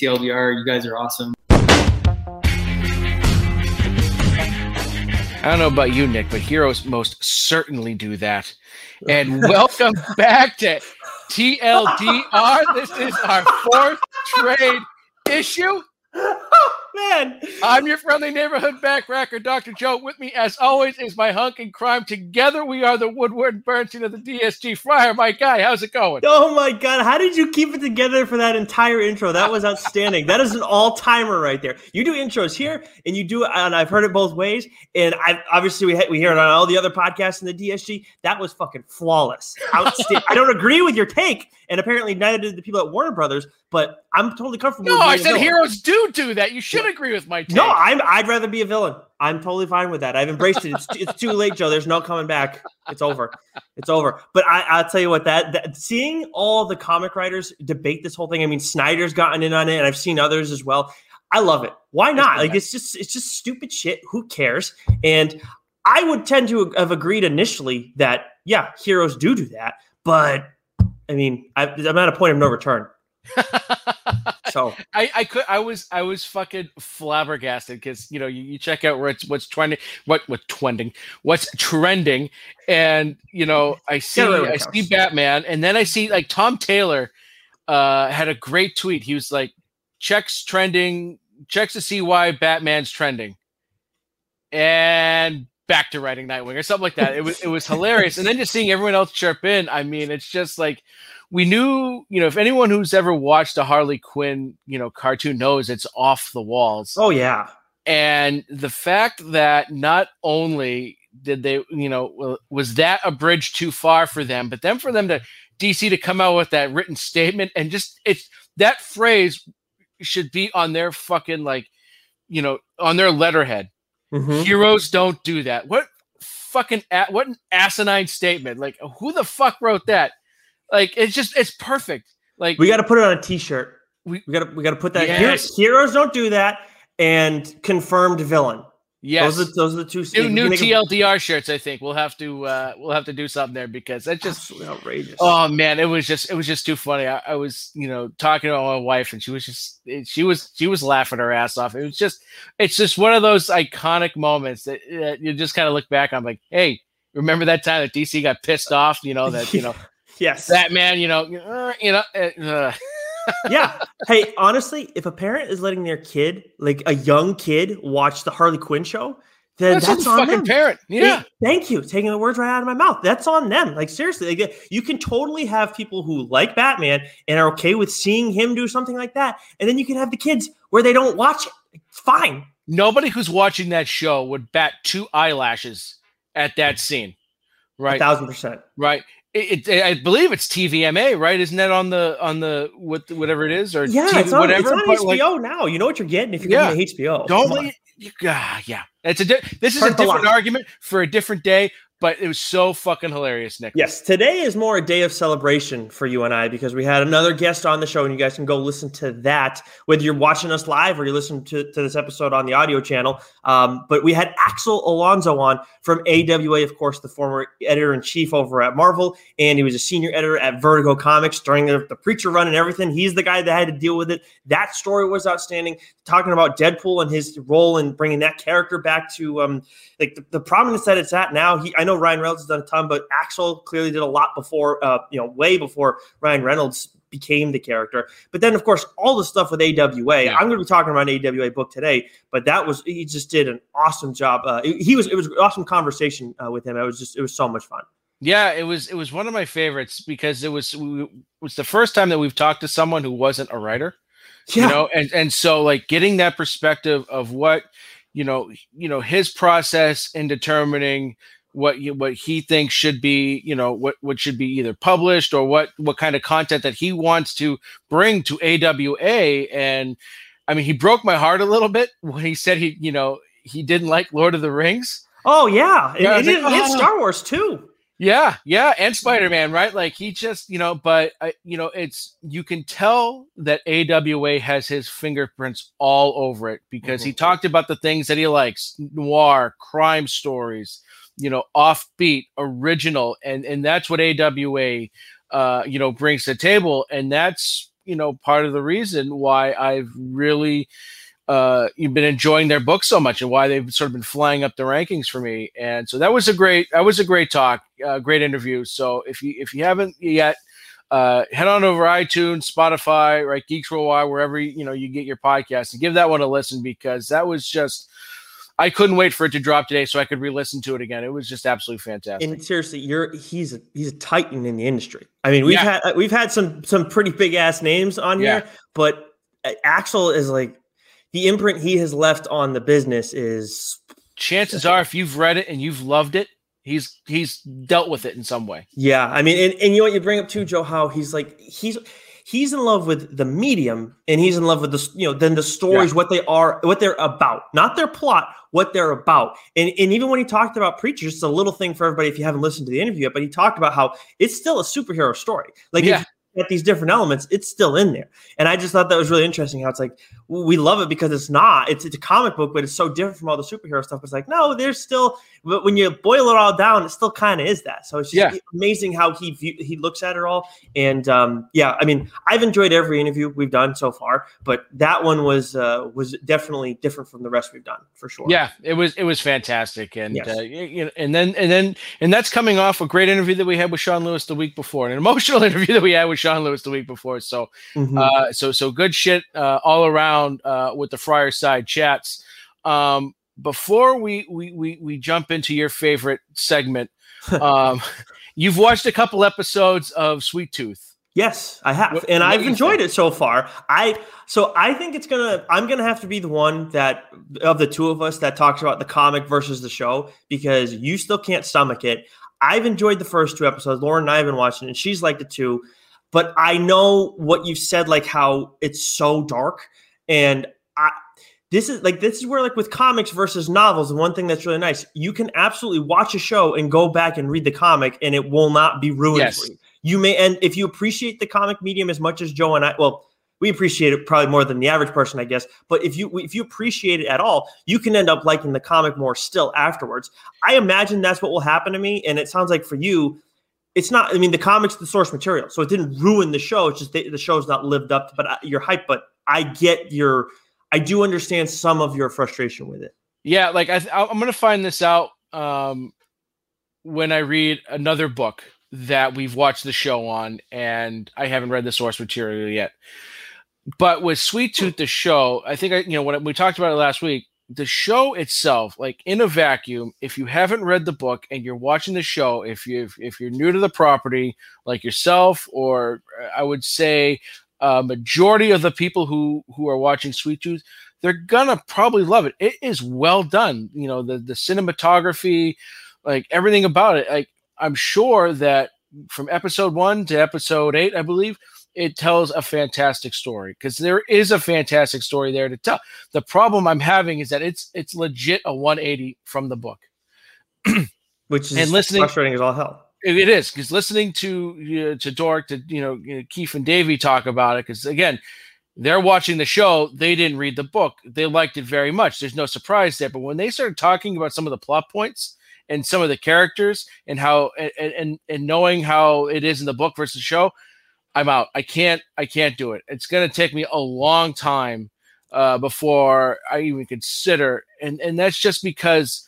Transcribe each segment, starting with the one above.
TLDR. You guys are awesome. I don't know about you, Nick, but heroes most certainly do that. And welcome back to TLDR. This is our fourth trade issue. Man, I'm your friendly neighborhood backracker, Dr. Joe. With me, as always, is my hunk and crime. Together, we are the Woodward and Bernstein of the DSG Fryer. My guy, how's it going? oh my god, how did you keep it together for that entire intro? That was outstanding. that is an all timer right there. You do intros here, and you do it, and I've heard it both ways. And I obviously we ha- we hear it on all the other podcasts in the DSG. That was fucking flawless. Outstanding. I don't agree with your take, and apparently neither did the people at Warner Brothers. But I'm totally comfortable. No, I said heroes do do that. You should agree with my take. No, I'm. I'd rather be a villain. I'm totally fine with that. I've embraced it. It's, it's too late, Joe. There's no coming back. It's over. It's over. But I, I'll tell you what. That, that seeing all the comic writers debate this whole thing. I mean, Snyder's gotten in on it, and I've seen others as well. I love it. Why not? Like it's just it's just stupid shit. Who cares? And I would tend to have agreed initially that yeah, heroes do do that, but I mean, I, I'm at a point of no return. So I, I could I was I was fucking flabbergasted because you know you, you check out where it's what's trending what what trending what's trending and you know I see I see. Batman and then I see like Tom Taylor uh had a great tweet. He was like checks trending checks to see why Batman's trending. And back to writing Nightwing or something like that. It was it was hilarious. And then just seeing everyone else chirp in I mean it's just like we knew, you know, if anyone who's ever watched a Harley Quinn, you know, cartoon knows it's off the walls. oh yeah, And the fact that not only did they, you know, was that a bridge too far for them, but then for them to DC to come out with that written statement and just it's that phrase should be on their fucking like, you know, on their letterhead. Mhm. Heroes don't do that. What fucking what an asinine statement. Like who the fuck wrote that? Like it's just it's perfect. Like We got to put it on a T-shirt. We- We, got to we got to put that. Yes. Heroes, don't do that, and confirmed villain. yes. Those are those are the two. new new TLDR shirts. I think we'll have to uh, we'll have to do something there because that just absolutely outrageous. oh man, it was just it was just too funny. I, I was you know talking to my wife and she was just she was she was laughing her ass off. It was just it's just one of those iconic moments that, that you just kind of look back on like hey remember that time that DC got pissed off you know that you know yes. Batman you know uh, you know uh, yeah. Hey, honestly, if a parent is letting their kid, like a young kid, watch the Harley Quinn show, then that's, that's, on fucking them. parent yeah. Hey, thank you. Taking the words right out of my mouth. That's on them. Like seriously, like, you can totally have people who like Batman and are okay with seeing him do something like that, and then you can have the kids where they don't watch it. It's fine. nobody who's watching that show would bat two eyelashes at that scene, A right? thousand percent. Right. It, it, I believe it's TVMA, right? Isn't that on the on the what whatever it is or Yeah, TV it's on, whatever? it's on HBO like, now. You know what you're getting if you're Yeah. getting HBO. don't you, ah, yeah. It's a di- this is a different argument for a different day, but it was so fucking hilarious, Nick. Yes, today is more a day of celebration for you and I because we had another guest on the show, and you guys can go listen to that, whether you're watching us live or you're listening to, to this episode on the audio channel. Um, but we had Axel Alonso on from AWA, of course, the former editor in chief over at Marvel, and he was a senior editor at Vertigo Comics during the, the Preacher run and everything. He's the guy that had to deal with it. That story was outstanding. Talking about Deadpool and his role in bringing that character back to um, like the, the prominence that it's at now. He, I know Ryan Reynolds has done a ton, but Axel clearly did a lot before, uh, you know, way before Ryan Reynolds became the character. But then, of course, all the stuff with AWA. Yeah. I'm going to be talking about an AWA book today, but that was he just did an awesome job. Uh, he was it was an awesome conversation uh, with him. It was just it was so much fun. Yeah, it was it was one of my favorites because it was it was the first time that we've talked to someone who wasn't a writer. Yeah, you know and and so like getting that perspective of what you know you know his process in determining what you, what he thinks should be you know what what should be either published or what what kind of content that he wants to bring to AWA and I mean he broke my heart a little bit when he said he you know he didn't like Lord of the Rings Oh yeah, and, and it- like, and "Oh." Star Wars too. Yeah, yeah, and Spider Man, right? Like he just, you know, but I, you know, it's you can tell that AWA has his fingerprints all over it because he Mhm. talked about the things that he likes: noir, crime stories, you know, offbeat, original, and and that's what AWA, uh, you know, brings to the table, and that's you know part of the reason why I've really uh, you've been enjoying their book so much and why they've sort of been flying up the rankings for me. And so that was a great that was a great talk, uh, great interview. So if you if you haven't yet. Uh, head on over iTunes, Spotify, right, Geeks Worldwide, wherever you know you get your podcast, and give that one a listen because that was just I couldn't wait for it to drop today so I could re-listen to it again. It was just absolutely fantastic. And seriously, you're he's a he's a titan in the industry. I mean, we've yeah. had we've had some some pretty big ass names on yeah. here, but uh, Axel is like the imprint he has left on the business is chances are if you've read it and you've loved it, he's he's dealt with it in some way. Yeah, I mean, and, and you know what you bring up too, Joe, how he's like he's he's in love with the medium and he's in love with the you know then the stories yeah. what they are what they're about not their plot what they're about and, and even when he talked about preachers it's a little thing for everybody if you haven't listened to the interview yet but he talked about how it's still a superhero story like yeah at these different elements, it's still in there. And I just thought that was really interesting how it's like we love it because it's not, it's, it's a comic book, but it's so different from all the superhero stuff. It's like, no, there's still, but when you boil it all down, it still kind of is that. So it's just yeah. amazing how he view, he looks at it all. And um, yeah, I mean, I've enjoyed every interview we've done so far, but that one was uh, was definitely different from the rest we've done for sure. Yeah, it was it was fantastic, and yes. uh, you know, and then and then and that's coming off a great interview that we had with Sean Lewis the week before, an emotional interview that we had with Sean Lewis the week before. So, mm-hmm. uh, so so good shit uh, all around uh, with the Friar Side chats. Um, before we, we we we jump into your favorite segment, um, you've watched a couple episodes of Sweet Tooth. Yes, I have, what, and what I've enjoyed think? it so far. I so I think it's gonna. I'm gonna have to be the one that of the two of us that talks about the comic versus the show because you still can't stomach it. I've enjoyed the first two episodes. Lauren and I have been watching, and she's liked it too. But I know what you've said, like how it's so dark, and I this is like this is where like with comics versus novels the one thing that's really nice you can absolutely watch a show and go back and read the comic and it will not be ruined yes. for you you may and if you appreciate the comic medium as much as joe and i well we appreciate it probably more than the average person i guess but if you if you appreciate it at all you can end up liking the comic more still afterwards i imagine that's what will happen to me and it sounds like for you it's not i mean the comics the source material so it didn't ruin the show it's just the, the show's not lived up to but you're hype but i get your I do understand some of your frustration with it. Yeah, like I going to find this out um, when I read another book that we've watched the show on, and I haven't read the source material yet. But with Sweet Tooth, the show, I think I, you know, when we talked about it last week, the show itself, like in a vacuum, if you haven't read the book and you're watching the show, if you if you're new to the property, like yourself, or I would say uh, majority of the people who who are watching Sweet Tooth, they're gonna probably love it. It is well done. You know, the the cinematography, like everything about it. Like I'm sure that from episode one to episode eight, I believe, it tells a fantastic story because there is a fantastic story there to tell. The problem I'm having is that it's it's legit a 180 from the book. Which is and listening, frustrating as all hell it is because listening to uh, to Dork, to you know Keith and Davey talk about it, because again, they're watching the show. They didn't read the book. They liked it very much. There's no surprise there. But when they started talking about some of the plot points and some of the characters and how and and, and knowing how it is in the book versus the show, I'm out. I can't. I can't do it. It's going to take me a long time uh, before I even consider, and and that's just because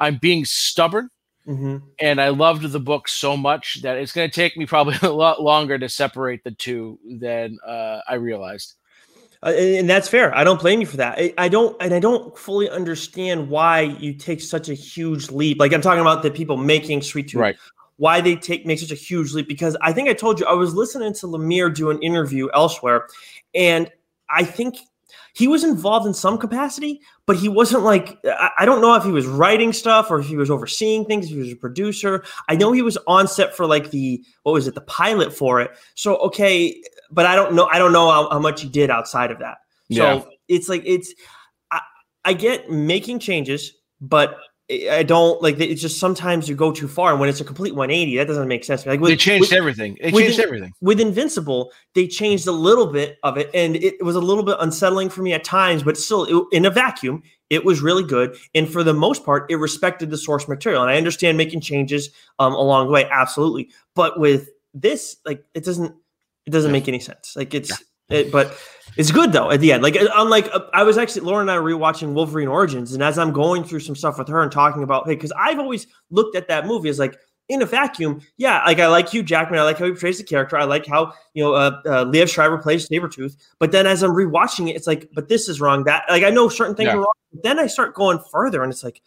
I'm being stubborn Mm-hmm. And I loved the book so much that it's going to take me probably a lot longer to separate the two than uh, I realized. Uh, and that's fair. I don't blame you for that. I, I, don't, and I don't fully understand why you take such a huge leap. Like I'm talking about the people making Sweet Tooth, right? Why they take make such a huge leap? Because I think I told you I was listening to Lemire do an interview elsewhere, and I think he was involved in some capacity, but he wasn't like I don't know if he was writing stuff or if he was overseeing things, if he was a producer. I know he was on set for like the what was it, the pilot for it. So okay, but I don't know I don't know how, how much he did outside of that. So yeah. it's like it's I, I get making changes, but I don't like it's just sometimes you go too far, and when it's a complete 180, that doesn't make sense. Like with, they changed with, everything. They changed in, everything. With Invincible, they changed a little bit of it, and it was a little bit unsettling for me at times. But still, it, in a vacuum, it was really good, and for the most part, it respected the source material. And I understand making changes um, along the way, absolutely. But with this, like, it doesn't it doesn't make any sense. Like it's. Yeah It, but it's good though at the end. Like unlike uh, I was actually Lauren and I were rewatching Wolverine Origins, and as I'm going through some stuff with her and talking about hey, because I've always looked at that movie as like in a vacuum, yeah, like I like Hugh Jackman, I like how he portrays the character, I like how you know uh, uh, Liev Schreiber plays Sabretooth. But then as I'm rewatching it, it's like, but this is wrong. That like I know certain things yeah. are wrong. But then I start going further, and it's like,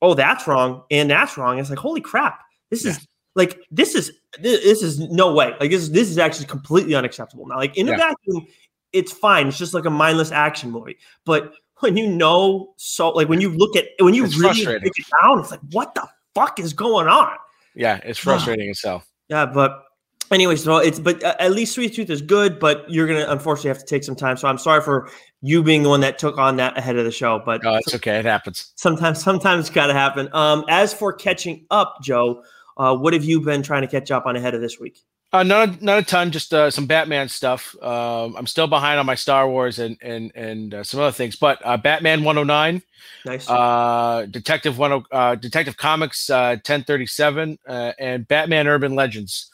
oh, that's wrong, and that's wrong. It's like, holy crap, this yeah. is like this is this is no way. Like this this is actually completely unacceptable. Now, like in yeah. a vacuum, it's fine. It's just like a mindless action movie. But when you know so like when you look at when you it's really break it down, it's like what the fuck is going on? Yeah, it's frustrating itself. Yeah, but anyway, so it's but uh, at least Sweet Tooth is good, but you're gonna unfortunately have to take some time. So I'm sorry for you being the one that took on that ahead of the show, but oh, it's okay. It happens. Sometimes, sometimes it's gotta happen. Um, as for catching up, Joe, uh, what have you been trying to catch up on ahead of this week? Uh, not not a ton, just uh, some Batman stuff. Um, I'm still behind on my Star Wars and and and uh, some other things, but uh, Batman 109, nice. Uh, Detective one, uh, Detective Comics 1037, and Batman Urban Legends.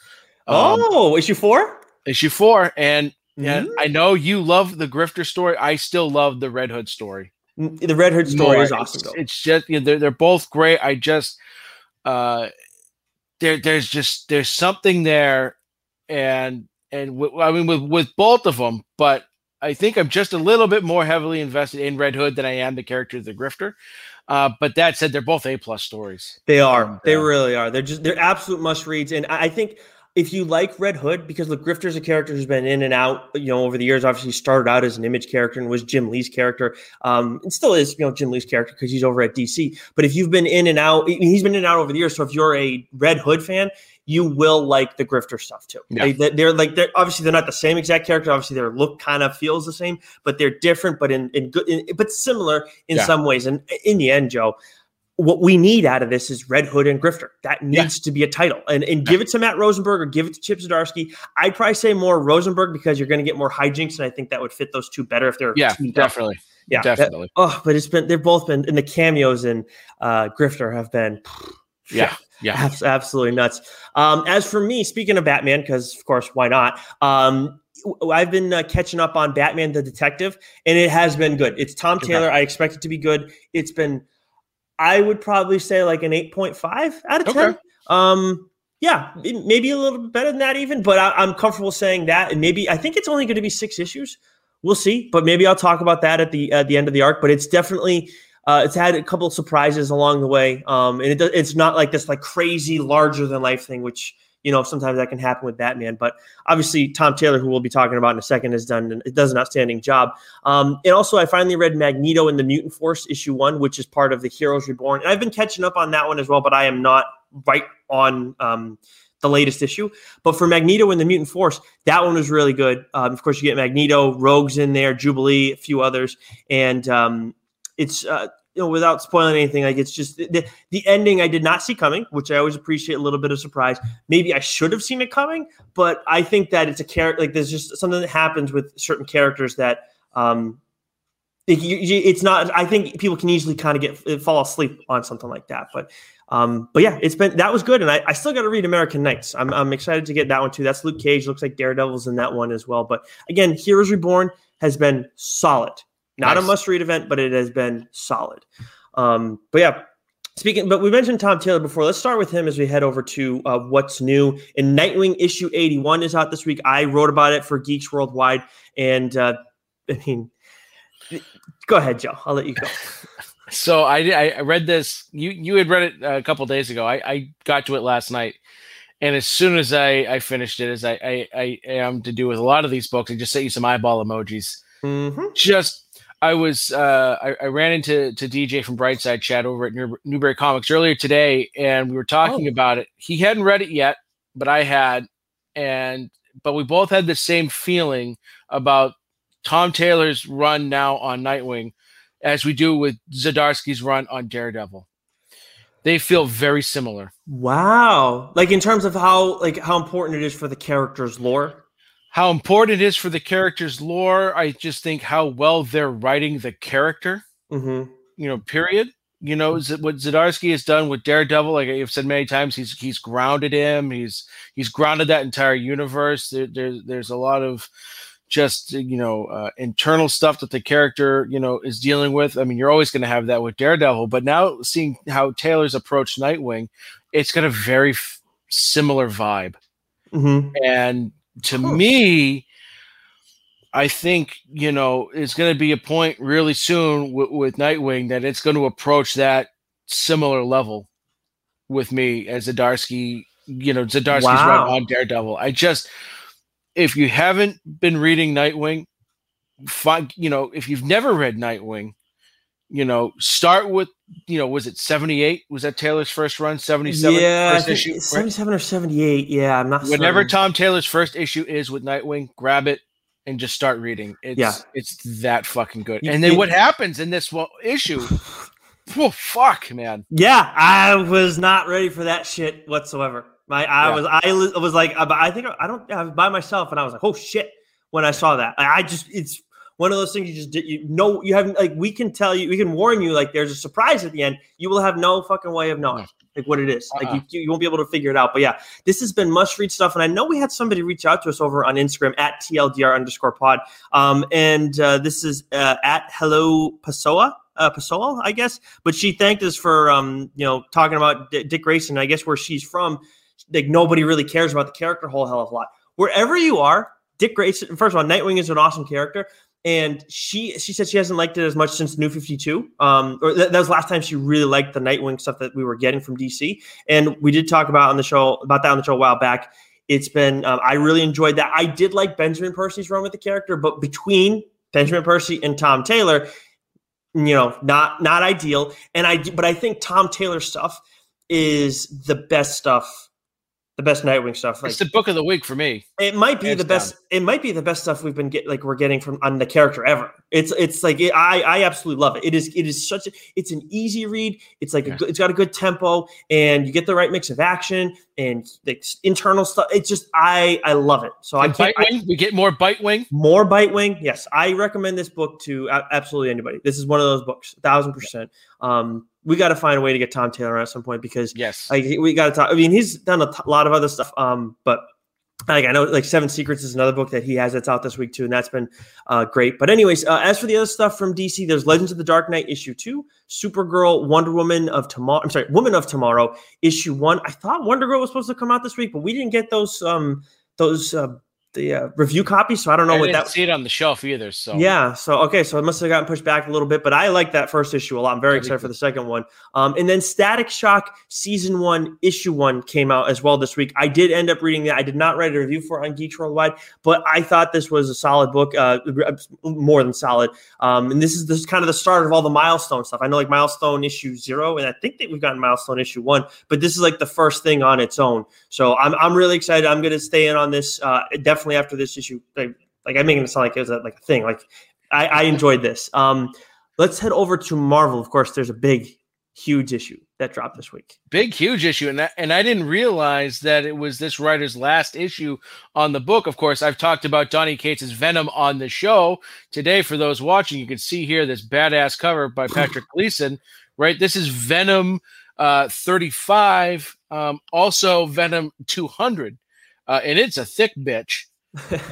Um, oh, issue four. Issue four, and mm-hmm. I know you love the Grifter story. I still love the Red Hood story. The Red Hood story More, is awesome. It's, it's, just you know, they're they're both great. I just uh there there's just there's something there and and w- I mean with with both of them, but I think I'm just a little bit more heavily invested in Red Hood than I am the character of the Grifter. Uh, but that said, they're both A plus stories. They are. They uh, really are. They're just they're absolute must reads, and I think if you like Red Hood, because the Grifter's a character who's been in and out, you know, over the years. Obviously, started out as an image character and was Jim Lee's character, um, and still is, you know, Jim Lee's character because he's over at DC. But if you've been in and out, he's been in and out over the years. So if you're a Red Hood fan, you will like the Grifter stuff too. Yeah. They, they're like they're obviously they're not the same exact character. Obviously, their look kind of feels the same, but they're different, but in in good, in, but similar in yeah. some ways. And in the end, Joe, what we need out of this is Red Hood and Grifter. That needs yeah. to be a title. And, and give it to Matt Rosenberg or give it to Chip Zdarsky. I'd probably say more Rosenberg because you're going to get more hijinks. And I think that would fit those two better if they're. Yeah, definitely. Up. Yeah, definitely. That, oh, but it's been, they've both been, and the cameos and uh, Grifter have been. Yeah. Yeah. absolutely nuts. Um, as for me, speaking of Batman, because of course, why not? Um, I've been uh, catching up on Batman the Detective, and it has been good. It's Tom Taylor. Okay. I expect it to be good. It's been I would probably say like an 8.5 out of 10. Okay. Um, yeah, maybe a little bit better than that even, but I, am comfortable saying that. And maybe I think it's only going to be six issues. We'll see, but maybe I'll talk about that at the at the end of the arc. But it's definitely uh, it's had a couple of surprises along the way, um, and it, it's not like this like crazy larger than life thing, which you know, sometimes that can happen with Batman. But obviously, Tom Taylor, who we'll be talking about in a second, has done it does an outstanding job. Um, and also, I finally read Magneto in the Mutant Force issue one, which is part of the Heroes Reborn. And I've been catching up on that one as well, but I am not right on. Um, the latest issue. But for Magneto and the Mutant Force, that one was really good. Um, of course, you get Magneto, Rogues in there, Jubilee, a few others, and um, it's uh, you know, without spoiling anything, like it's just the, the ending I did not see coming, which I always appreciate a little bit of surprise. Maybe I should have seen it coming, but I think that it's a character like there's just something that happens with certain characters that um it's not I think people can easily kind of get fall asleep on something like that. But um, but yeah, it's been that was good, and I, I still got to read American Knights. I'm, I'm excited to get that one too. That's Luke Cage. Looks like Daredevil's in that one as well. But again, Heroes Reborn has been solid. Not nice. a must read event, but it has been solid. Um, but yeah, speaking, but we mentioned Tom Taylor before. Let's start with him as we head over to uh, what's new. In Nightwing issue 81 is out this week. I wrote about it for Geeks Worldwide. And uh, I mean, go ahead, Joe. I'll let you go. so I, I read this. You you had read it a couple days ago. I, I got to it last night. And as soon as I, I finished it, as I, I, I am to do with a lot of these books, I just sent you some eyeball emojis. Mm-hmm. Just I was uh, I, I, ran into to DJ from Brightside Chat over at New- Newbury Comics earlier today, and we were talking oh. about it. He hadn't read it yet, but I had, and but we both had the same feeling about Tom Taylor's run now on Nightwing, as we do with Zdarsky's run on Daredevil. They feel very similar. Wow! Like in terms of how like how important it is for the character's lore how important it is for the character's lore. I just think how well they're writing the character. Mm-hmm. You know, period. You know what Zdarsky has done with Daredevil. Like I've said many times, he's he's grounded him. He's he's grounded that entire universe. There, there there's a lot of just you know uh, internal stuff that the character you know is dealing with. I mean, you're always going to have that with Daredevil, but now seeing how Taylor's approached Nightwing, it's got a very f- similar vibe. Mm-hmm. And to me, I think you know it's going to be a point really soon w- with Nightwing that it's going to approach that similar level with me as Zdarsky. You know, Zdarsky's Wow. run on Daredevil. I just, if you haven't been reading Nightwing, find you know if you've never read Nightwing, you know start with you know was it seventy eight? Was that Taylor's first run? Seventy seven. Yeah, I first think issue. right? 77 or 78. Yeah, I'm not Whenever certain. Tom Taylor's first issue is with Nightwing, grab it and just start reading. It's Yeah. it's that fucking good. And then what happens in this one issue? Oh fuck, man. Yeah, I was not ready for that shit whatsoever. My, I Yeah. was, I li- was like, I think I don't, I was by myself, and I was like, oh shit, when I saw that. I I just, it's one of those things you just, did- you know, you haven't, like, we can tell you, we can warn you, like, there's a surprise at the end. You will have no fucking way of knowing, like, what it is. Like, Uh-uh. you, you won't be able to figure it out. But yeah, this has been must read stuff. And I know we had somebody reach out to us over on Instagram at TLDR underscore pod. Um, and uh, this is uh, at Hello Pasoa. Uh, Pasoa, I guess, but she thanked us for um, you know talking about D- Dick Grayson. I guess where she's from, like nobody really cares about the character a whole hell of a lot. Wherever you are, Dick Grayson. First of all, Nightwing is an awesome character, and she she said she hasn't liked it as much since New Fifty Two. Um, or th- that was last time she really liked the Nightwing stuff that we were getting from DC. And we did talk about on the show about that on the show a while back. It's been um, I really enjoyed that. I did like Benjamin Percy's run with the character, but between Benjamin Percy and Tom Taylor, you know, not not ideal. And I but I think Tom Taylor stuff is the best stuff, the best Nightwing stuff. Like it's the book of the week for me. it might be Hands the best. It might be the best stuff we've been get like we're getting from on the character ever. It's it's like it, I I absolutely love it. It is it is such a it's an easy read. It's like Yeah. good, it's got a good tempo and you get the right mix of action and like internal stuff. It's just I I love it. So I And. I- we get more bite wing, more bite wing. yes, I recommend this book to absolutely anybody. This is one of those books, thousand percent. Um, we got to find a way to get Tom Taylor at some point because Yes. like we got to talk. I mean, he's done a t- lot of other stuff. Um, but like I know, like Seven Secrets is another book that he has that's out this week too, and that's been uh, great. But anyways, uh, as for the other stuff from DC, there's Legends of the Dark Knight issue two, Supergirl, Wonder Woman of tomorrow. I'm sorry, Woman of Tomorrow issue one. I thought Wonder Girl was supposed to come out this week, but we didn't get those um those uh, the uh, review copy. so I don't know I what didn't that. see it on the shelf either. So Yeah. So okay. So it must have gotten pushed back a little bit, but I like that first issue a lot. I'm very excited for the second one. Um, and then Static Shock season one, issue one came out as well this week. I did end up reading that. I did not write a review for it on Geeks Worldwide, but I thought this was a solid book, uh, more than solid. Um, and this is this is kind of the start of all the milestone stuff. I know like milestone issue zero, and I think that we've gotten milestone issue one, but this is like the first thing on its own. So I'm I'm really excited. I'm going to stay in on this uh, definitely after this issue. Like, like I'm making it sound like it was a, like a thing. Like I, I enjoyed this. Um, let's head over to Marvel. Of course, there's a big, huge issue that dropped this week. big huge issue and I, and I didn't realize that it was this writer's last issue on the book of course I've talked about Donny Cates' Venom on the show today for those watching you can see here this badass cover by Patrick Gleason right this is Venom uh 35 um also Venom 200 uh and it's a thick bitch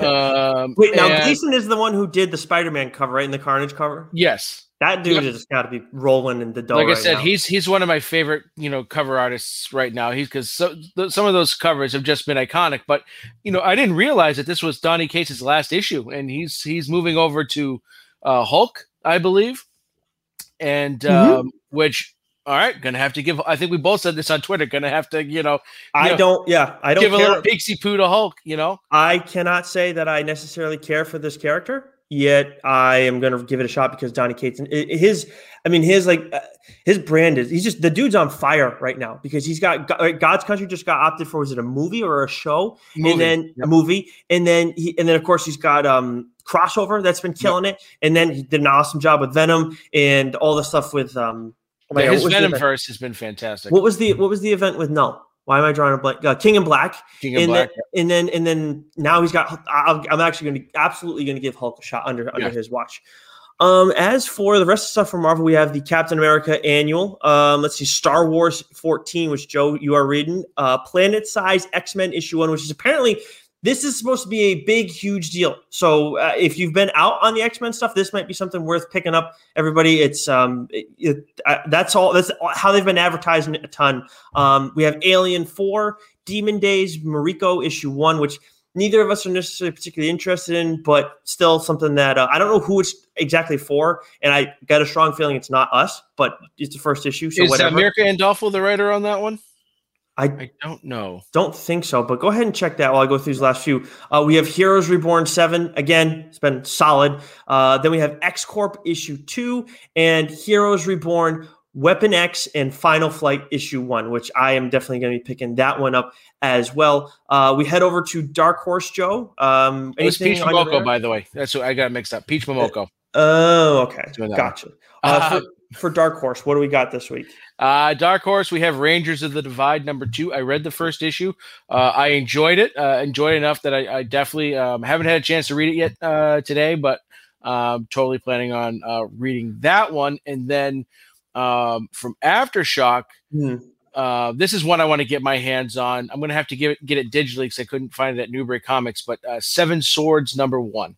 um Wait, now and- Gleason is the one who did the Spider-Man cover, right? In the Carnage cover. yes That dude Yep. has got to be rolling in the dough. like I said, now. he's he's one of my favorite, you know, cover artists right now. He's because so, th- some of those covers have just been iconic. But you know, I didn't realize that this was Donny Cates' last issue, and he's he's moving over to uh, Hulk, I believe, and Mhm. um, which all right, gonna have to give. I think we both said this on Twitter. Gonna have to, you know, I know, don't. Yeah, I don't give a care. little pixie poo to Hulk. You know, I cannot say that I necessarily care for this character. Yet I am to give it a shot because Donny Cates, and his, I mean, his like uh, his brand is he's just the dude's on fire right now because he's got God's Country just got opted for was it a movie or a show Movie. and then Yep. a movie and then he and then of course he's got um crossover that's been killing it and then he did an awesome job with Venom and all the stuff with um oh Yeah, God, his Venom verse has been fantastic. what was the what was the event with no why am I drawing a blank uh, King in Black King of and Black. then, and then and then now he's got. I'll, I'm actually going to absolutely going to give Hulk a shot under under Yeah. his watch. Um, as for the rest of stuff from Marvel, we have the Captain America annual. Um, let's see, Star Wars 14, which Joe you are reading. Uh, Planet Size X Men issue one, which is apparently this is supposed to be a big, huge deal. So uh, if you've been out on the X Men stuff, this might be something worth picking up. Everybody, it's um, it, it, uh, that's all. That's how they've been advertising it a ton. Um, we have Alien Four, Demon Days, Mariko issue one, which neither of us are necessarily particularly interested in, but still something that uh, I don't know who it's exactly for, and I got a strong feeling it's not us, but it's the first issue. So Is whatever. Mirka Andolfo the writer on that one? I I don't know. don't think so, but go ahead and check that while I go through these last few. Uh, we have Heroes Reborn 7. Again, it's been solid. Uh, then we have X Corp issue 2 and Heroes Reborn Weapon X and Final Flight issue 1, which I am definitely going to be picking that one up as well. Uh, we head over to Dark Horse Joe. Um, It was Peach Momoko, by the way. That's what I got mixed up. Peach Momoko. Oh, okay. Gotcha. Uh, Uh, for, for Dark Horse, what do we got this week? Uh, Dark Horse, we have Rangers of the Divide number two. I read the first issue. Uh, I enjoyed it. Uh, enjoyed it enough that I, I definitely um, haven't had a chance to read it yet uh, today, but um, totally planning on uh, reading that one. And then um, from Aftershock, Hmm. uh, this is one I want to get my hands on. I'm going to have to get it, get it digitally because I couldn't find it at Newbury Comics. But uh, Seven Swords number one.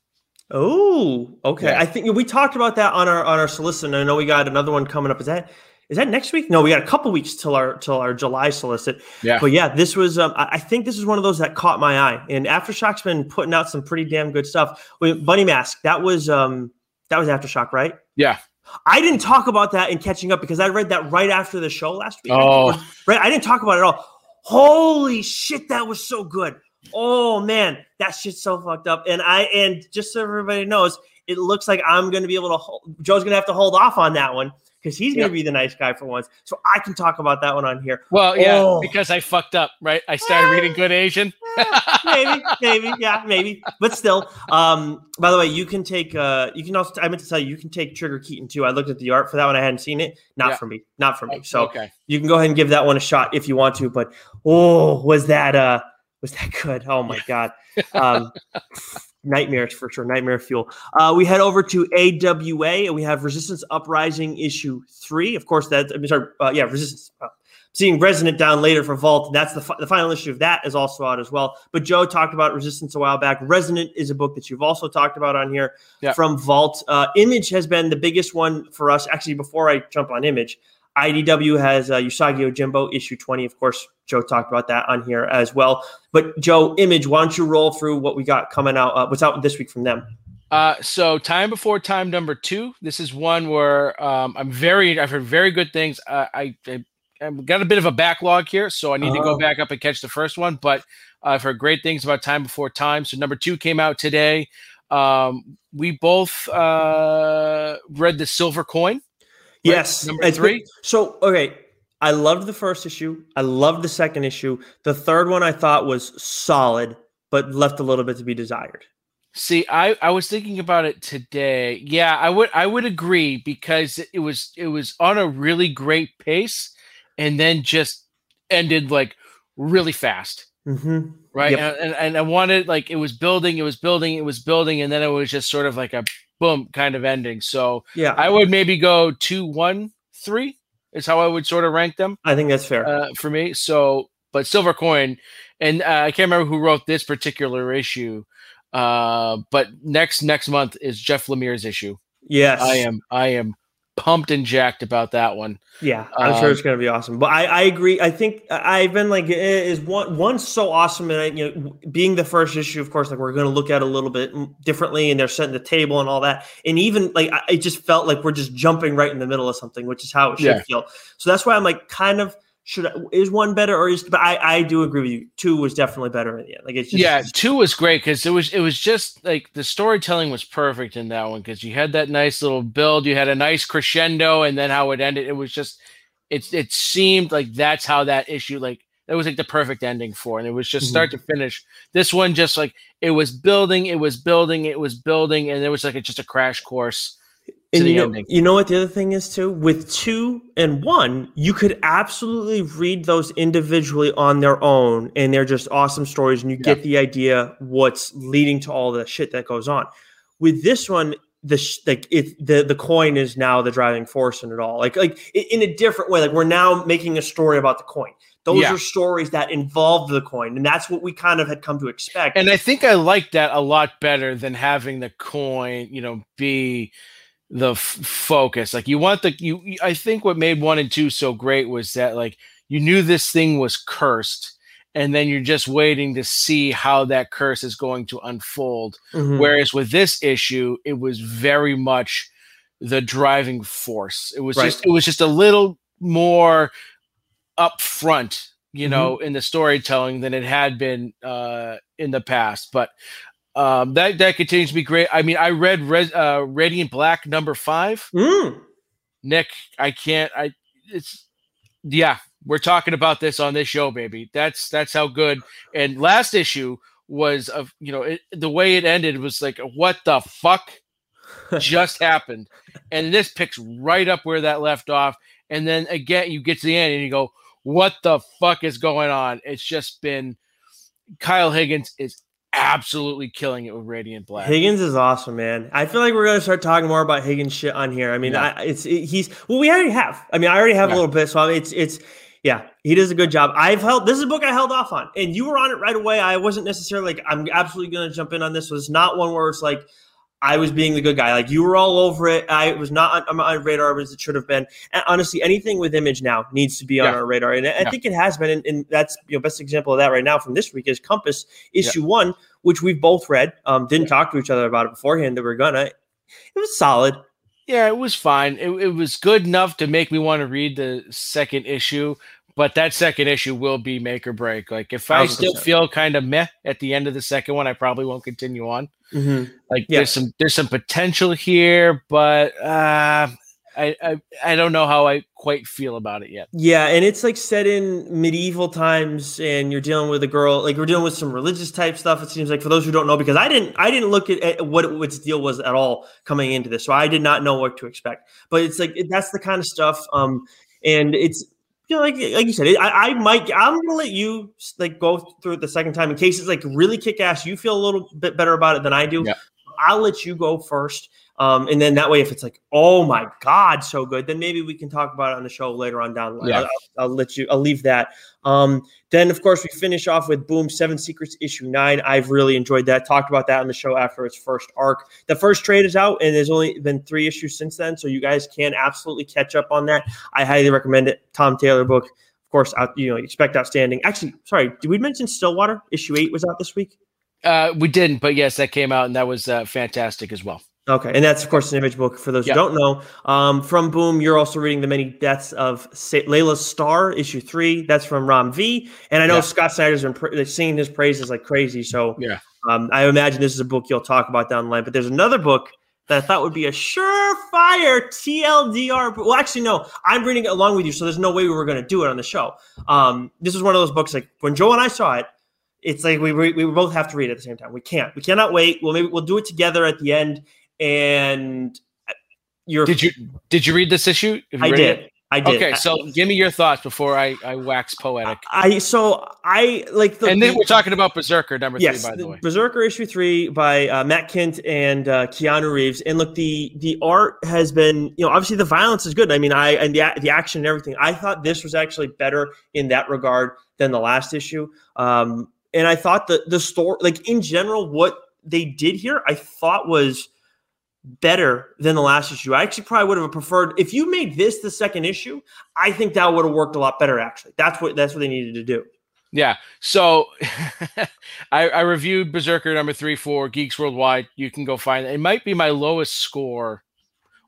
Oh, okay. Yeah. I think we talked about that on our on our solicit. and I know we got another one coming up. Is that is that next week? No, we got a couple weeks till our till our July solicit. Yeah. But yeah, this was um, I think this is one of those that caught my eye. And Aftershock's been putting out some pretty damn good stuff. Bunny Mask, that was um that was Aftershock, right? Yeah. I didn't talk about that in catching up because I read that right after the show last week. Oh. Right, I didn't talk about it at all. Holy shit, that was so good. Oh man, that shit's so fucked up. And I and just so everybody knows, it looks like I'm going to be able to. Hold, Joe's going to have to hold off on that one because he's going Yeah. to be the nice guy for once. So I can talk about that one on here. Well, yeah, Oh. because I fucked up, right? I started reading Good Asian. maybe, maybe, yeah, maybe, but still. Um, by the way, you can take. Uh, you can also. I meant to tell you, you can take Trigger Keaton too. I looked at the art for that one. I hadn't seen it. Not Yeah. for me. Not for me. So okay. you can go ahead and give that one a shot if you want to. But oh, was that uh was that good? Oh my god. Um nightmares for sure, nightmare fuel. Uh we head over to AWA and we have Resistance Uprising issue three. Of course, that I'm sorry, uh, yeah, Resistance. Uh, seeing Resonant down later for Vault, that's the, fi- the final issue of that is also out as well. But Joe talked about Resistance a while back. Resonant is a book that you've also talked about on here Yeah. from Vault. Uh, Image has been the biggest one for us. Actually, before I jump on Image, IDW has uh, Usagi Yojimbo issue 20. Of course, Joe talked about that on here as well. But Joe, Image, why don't you roll through what we got coming out? Uh, what's out this week from them? Uh, so time before time number two. This is one where um, I'm very. I've heard very good things. Uh, I, I I've got a bit of a backlog here, so I need to Oh. go back up and catch the first one. But I've heard great things about time before time. So number two came out today. Um, we both uh, read the Silver Coin. Yes, number three? so okay, I loved the first issue. I loved the second issue. The third one I thought was solid, but left a little bit to be desired. See, I, I was thinking about it today. Yeah, I would I would agree because it was it was on a really great pace, and then just ended like really fast. Mm-hmm. right Yep. and, and, and i wanted like it was building it was building it was building and then it was just sort of like a boom kind of ending so Yeah, i would maybe go two one three is how i would sort of rank them I think that's fair. uh, for me. So but silver coin and uh, i can't remember who wrote this particular issue uh, but next next month is jeff lemire's issue. Yes, i am i am pumped and jacked about that one Yeah, I'm sure Um, it's going to be awesome. But I, I agree. I think I've been like, is one one so awesome, and I, you know, being the first issue, of course, like we're going to look at it a little bit differently, and they're setting the table and all that, and even like I, it just felt like we're just jumping right in the middle of something, which is how it should Yeah. feel. So that's why I'm like, kind of. Should I, is one better or is but I, I do agree with you. Two was definitely better in the end. Like it's just yeah, two was great because it was it was just like the storytelling was perfect in that one because you had that nice little build, you had a nice crescendo, and then how it ended, it was just it it seemed like that's how that issue like that was like the perfect ending for, and it was just start mm-hmm. to finish. This one just like it was building, it was building, it was building, and it was like a, just a crash course and you know, ending. you know what the other thing is too with two and one you could absolutely read those individually on their own and they're just awesome stories and you Yeah. get the idea what's leading to all the shit that goes on with this one the sh- like it the the coin is now the driving force in it all like like in a different way like we're now making a story about the coin Those Yeah. are stories that involve the coin, and that's what we kind of had come to expect. and I think I like that a lot better than having the coin, you know, be the f- focus. Like you want the you. I think what made one and two so great was that like you knew this thing was cursed, and then you're just waiting to see how that curse is going to unfold. Mhm. Whereas with this issue, it was very much the driving force. It was Right. just it was just a little more upfront, you Mhm. know, in the storytelling than it had been uh, in the past. But um, that that continues to be great. I mean, I read Res- uh, Radiant Black number five. Mm. Nick, I can't. I it's yeah. We're talking about this on this show, baby. That's that's how good. And last issue was of you know it, the way it ended was like what the fuck just happened, and this picks right up where that left off. And then again, you get to the end and you go, what the fuck is going on? It's just been Kyle Higgins is absolutely killing it with Radiant Black. Higgins is awesome, man. I feel like we're gonna start talking more about Higgins shit on here. I mean, Yeah. I, it's it, he's well, we already have. I mean, I already have Yeah. a little bit, so it's it's yeah, he does a good job. I've held this is a book I held off on, and you were on it right away. I wasn't necessarily like I'm absolutely gonna jump in on this. Was not one where it's like I was being the good guy. Like you were all over it. I was not on, on my radar as it should have been. And honestly, anything with image now needs to be on Yeah. our radar, and I, Yeah. think it has been. And, and that's you know best example of that right now from this week is Compass issue one, which we've both read. Um, didn't talk to each other about it beforehand. That we're gonna. It was solid. Yeah, it was fine. It, it was good enough to make me want to read the second issue, but that second issue will be make or break. Like if I Thousand still feel kind of meh at the end of the second one, I probably won't continue on. Mm-hmm. Like Yeah. there's some there's some potential here, but uh, I, I I don't know how I quite feel about it yet. Yeah, and it's like set in medieval times, and you're dealing with a girl. Like we're dealing with some religious type stuff. It seems like for those who don't know, because I didn't, I didn't look at, at what it- its deal was at all coming into this, so I did not know what to expect. But it's like that's the kind of stuff. Um, and it's you know, like like you said, I, I might, I'm gonna let you like go through it the second time in case it's like really kick ass. You feel a little bit better about it than I do. Yeah. I'll let you go first. Um, and then that way, if it's like, oh my God, so good, then maybe we can talk about it on the show later on down the line. Yeah. I'll, I'll let you, I'll leave that. Um, then, of course, we finish off with Boom Seven Secrets issue nine. I've really enjoyed that. Talked about that on the show after its first arc. The first trade is out, and there's only been three issues since then. So you guys can absolutely catch up on that. I highly recommend it. Tom Taylor book. Of course, out, you know, expect outstanding. Actually, sorry, did we mention Stillwater? Issue eight was out this week. Uh, we didn't, but yes, that came out and that was uh, fantastic as well. Okay, and that's of course an image book for those Yeah. who don't know. Um, from Boom, you're also reading the many deaths of Sa- Laila Starr, issue three. That's from Ram V, and I know Yeah. Scott Snyder's been pra- singing his praises like crazy. So Yeah. um, I imagine this is a book you'll talk about down the line. But there's another book that I thought would be a surefire TLDR. Well, actually, no, I'm reading it along with you, so there's no way we were going to do it on the show. Um, this is one of those books like when Joe and I saw it. It's like we, we we both have to read it at the same time. We can't. We cannot wait. Well, maybe we'll do it together at the end. And you're. Did you did you read this issue? You I did. it? I did. Okay, so give me your thoughts before I, I wax poetic. I so I like the and then we're talking about Berserker number yes, three, by the way. Berserker issue three by uh, Matt Kindt and uh, Keanu Reeves. And look, the the art has been, you know, obviously the violence is good. I mean, I and the the action and everything. I thought this was actually better in that regard than the last issue. Um, and I thought the the story, like in general, what they did here, I thought was better than the last issue. I actually probably would have preferred if you made this the second issue. I think that would have worked a lot better. Actually, that's what that's what they needed to do. Yeah. So I, I reviewed Berserker number three for Geeks Worldwide. You can go find it. It might be my lowest score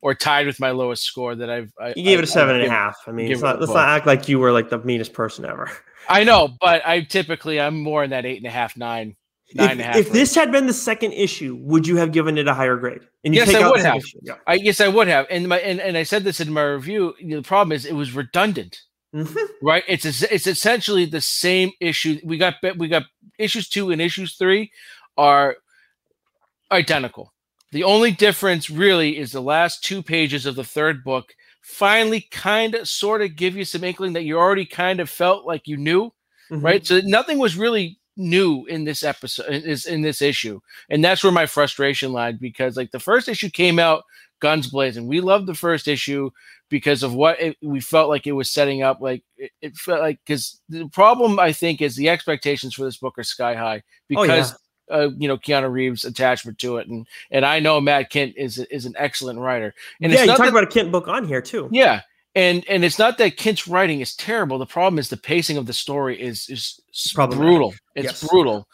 or tied with my lowest score that I've I, You gave it a I- seven and a half. I mean, give let's it not, let's not act like you were like the meanest person ever. I know, but I typically I'm more in that eight and a half, nine, nine If, and a half. if this had been the second issue, would you have given it a higher grade? And you Yes, take I out would have. Yeah. I yes, I would have, and my and, and I said this in my review. You know, the problem is it was redundant, Mhm. right? It's it's essentially the same issue. We got we got issues two and issues three are identical. The only difference really is the last two pages of the third book finally kind of sort of give you some inkling that you already kind of felt like you knew Mhm. right? So nothing was really new in this episode is in this issue, and that's where my frustration lied because like the first issue came out guns blazing. We loved the first issue because of what it, we felt like it was setting up. Like it, it felt like because the problem I think is the expectations for this book are sky high because. Oh, yeah. Uh, you know Keanu Reeves attachment to it, and and I know Matt Kindt is is an excellent writer. And yeah, you talked about a Kindt book on here too. Yeah, and and it's not that Kindt's writing is terrible. The problem is the pacing of the story is is brutal. It's yes. brutal.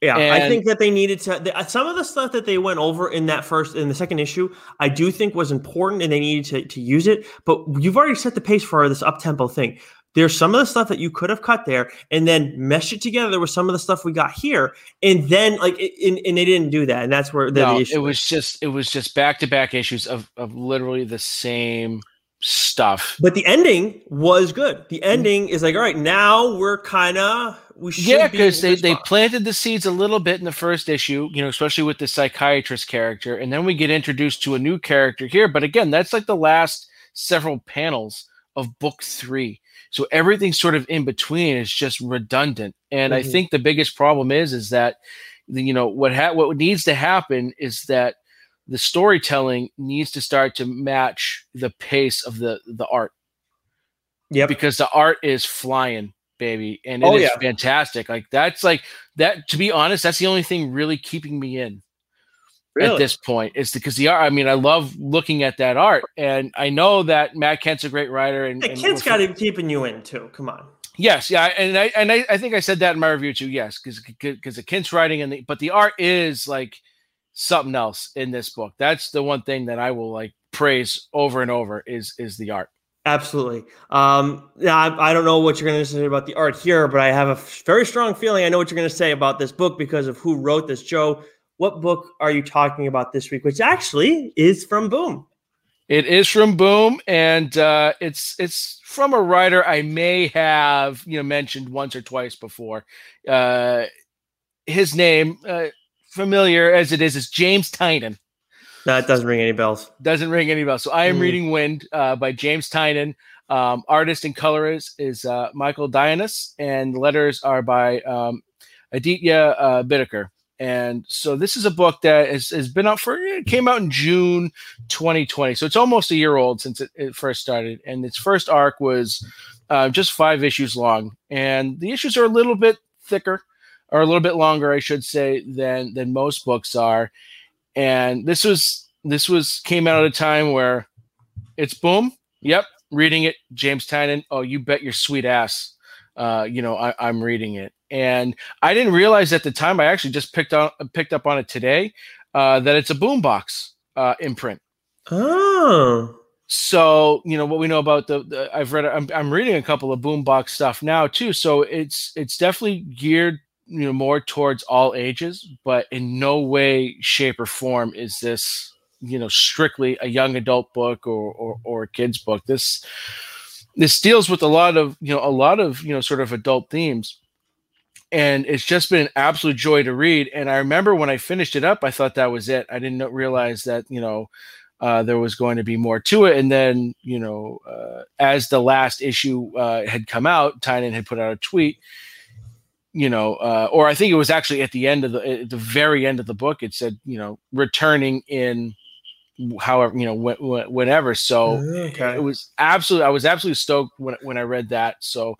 Yeah, and I think that they needed to. The, some of the stuff that they went over in that first, in the second issue, I do think was important, and they needed to, to use it. But you've already set the pace for this up tempo thing. There's some of the stuff that you could have cut there, and then meshed it together with some of the stuff we got here, and then like, and, and they didn't do that, and that's where the, no, the issue. It was just, it was just back to back issues of of literally the same stuff. But the ending was good. The ending is like, all right, now we're kind of we should yeah, because they they planted the seeds a little bit in the first issue, you know, especially with the psychiatrist character, and then we get introduced to a new character here. But again, that's like the last several panels of book three. So everything sort of in between is just redundant. And mm-hmm. I think the biggest problem is is that you know what ha- what needs to happen is that the storytelling needs to start to match the pace of the the art. Yeah, because the art is flying, baby, and it oh, is yeah. fantastic. Like that's like that. To be honest, that's the only thing really keeping me in really? at this point. Is because the art. I mean, I love looking at that art, and I know that Matt Kindt's a great writer, and, the kid's got him keeping you in too. Come on. Yes, yeah, and I and I, I think I said that in my review too. Yes, because because the Kindt's writing and the but the art is like something else in this book. That's the one thing that I will like praise over and over is is the art. Absolutely. Um, yeah, I, I, don't know what you're going to say about the art here, but I have a very strong feeling I know what you're going to say about this book because of who wrote this. Joe, what book are you talking about this week? Which actually is from Boom. It is from Boom, and uh, it's it's from a writer I may have you know mentioned once or twice before. Uh, his name, uh, familiar as it is, is James Tynion. That doesn't ring any bells. Doesn't ring any bells. So I am mm. reading Wynd uh, by James Tynion. Um, artist and colorist is uh, Michael Dialynas, and letters are by um, Aditya uh, Bidikar. And so this is a book that has, has been out for it came out in June 2020. So it's almost a year old since it, it first started. And its first arc was uh, just five issues long. And the issues are a little bit thicker or a little bit longer, I should say, than than most books are. And this was this was came out at a time where it's boom. Yep, reading it, James Tynion. Oh, you bet your sweet ass. Uh, you know, I, I'm reading it, and I didn't realize at the time. I actually just picked on picked up on it today uh, that it's a boombox uh, imprint. Oh, so you know what we know about the, the I've read I'm, I'm reading a couple of boombox stuff now too. So it's it's definitely geared you know more towards all ages but in no way shape or form is this you know strictly a young adult book or or, or a kids book. This this deals with a lot of you know a lot of you know sort of adult themes. And it's just been an absolute joy to read. And i remember when i finished it up i thought that was it. I didn't realize that you know uh, there was going to be more to it. And then you know uh, as the last issue uh, had come out tynion had put out a tweet you know, uh, or I think it was actually at the end of the at the very end of the book. It said, you know, returning in however you know wh- whenever. So okay. it was absolutely I was absolutely stoked when when I read that. So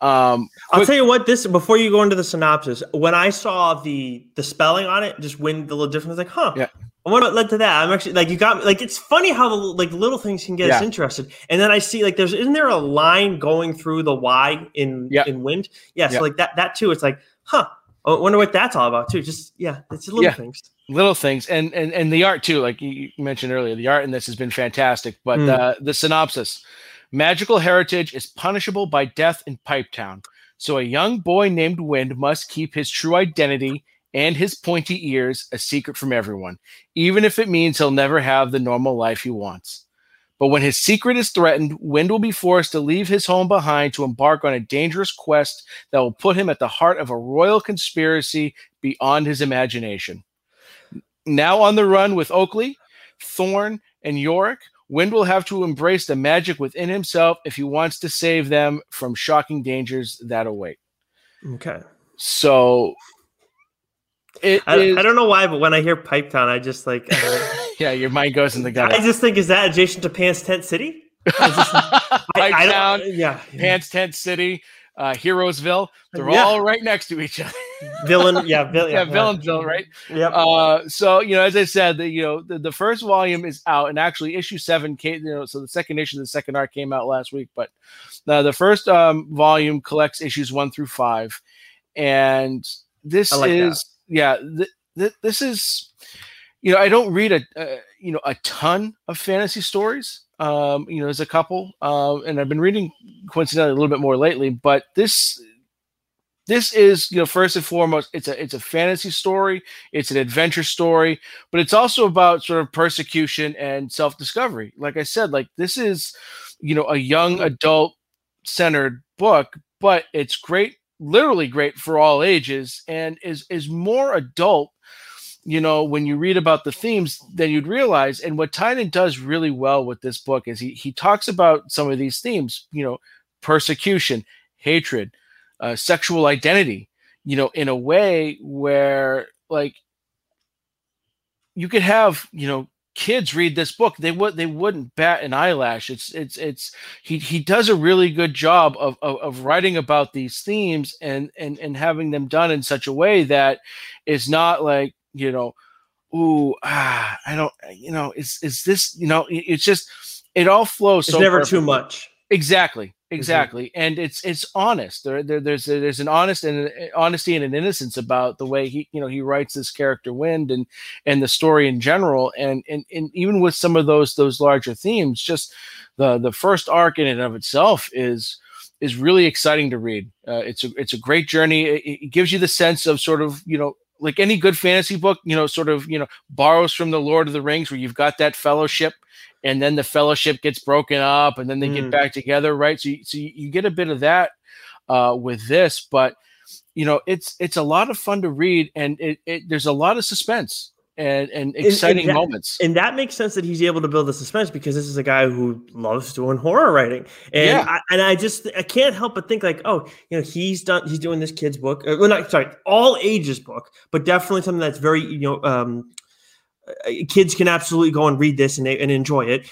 um, quick- I'll tell you what. This before you go into the synopsis, when I saw the the spelling on it, just when the little difference, like, huh, yeah. What led to that? I'm actually like, you got me. Like, it's funny how the like little things can get yeah. us interested. And then I see like, there's isn't there a line going through the Y in yeah. in Wynd? Yeah, so like that that too. It's like, huh. I wonder what that's all about too. Just yeah, it's little yeah. things little things and and and the art too like you mentioned earlier the art in this has been fantastic but mm. uh, the synopsis Magical heritage is punishable by death in Pipetown. So a young boy named Wynd must keep his true identity and his pointy ears a secret from everyone, even if it means he'll never have the normal life he wants. But when his secret is threatened, Wynd will be forced to leave his home behind to embark on a dangerous quest that will put him at the heart of a royal conspiracy beyond his imagination. Now on the run with Oakley, Thorn, and Yorick, Wynd will have to embrace the magic within himself if he wants to save them from shocking dangers that await. Okay. So it I, is, I don't know why, but when I hear Pipe Town, I just like uh, Yeah, your mind goes in the gutter. I just think is that adjacent to Pants Tent City? I just, I, I don't, yeah, Pants Tent City, uh, Heroesville. They're Yeah. all right next to each other. villain. Yeah, vil- yeah, yeah, Villainville, right? Yep. Uh, so you know, as I said, the you know the, the first volume is out, and actually issue seven came. You know, so the second issue, the second arc came out last week, but the the first um, volume collects issues one through five, and this I like that. Yeah, th- th- this is you know I don't read a uh, you know a ton of fantasy stories. Um, you know, there's a couple, uh, and I've been reading coincidentally a little bit more lately, but this this is you know first and foremost it's a it's a fantasy story it's an adventure story but it's also about sort of persecution and self-discovery like i said like this is you know a young adult centered book but it's great literally great for all ages and is is more adult you know when you read about the themes than you'd realize. And what tynion does really well with this book is he he talks about some of these themes you know persecution hatred uh, sexual identity you know in a way where like you could have you know kids read this book they would they wouldn't bat an eyelash it's it's it's he he does a really good job of of, of writing about these themes and and and having them done in such a way that is not like you know ooh ah i don't you know is is this you know it's just it all flows It's so never too much. Exactly, exactly, and it's it's honest. There, there there's there's an honest and an honesty and an innocence about the way he you know he writes this character Wynd and and the story in general, and and and even with some of those those larger themes, just the the first arc in and of itself is is really exciting to read. Uh, it's a it's a great journey. It, it gives you the sense of sort of you know like any good fantasy book, you know, sort of you know borrows from the Lord of the Rings, where you've got that fellowship and then the fellowship gets broken up and then they Mm. get back together right so you, so you, get a bit of that uh, with this but you know it's it's a lot of fun to read and it, it there's a lot of suspense and and and exciting that- moments And that makes sense that he's able to build the suspense because this is a guy who loves doing horror writing. And Yeah. I, and I just I can't help but think like, oh, you know, he's done he's doing this kid's book. uh, Well, not sorry, all ages book, but definitely something that's very you know um, Uh, uh, kids can absolutely go and read this and they, and enjoy it.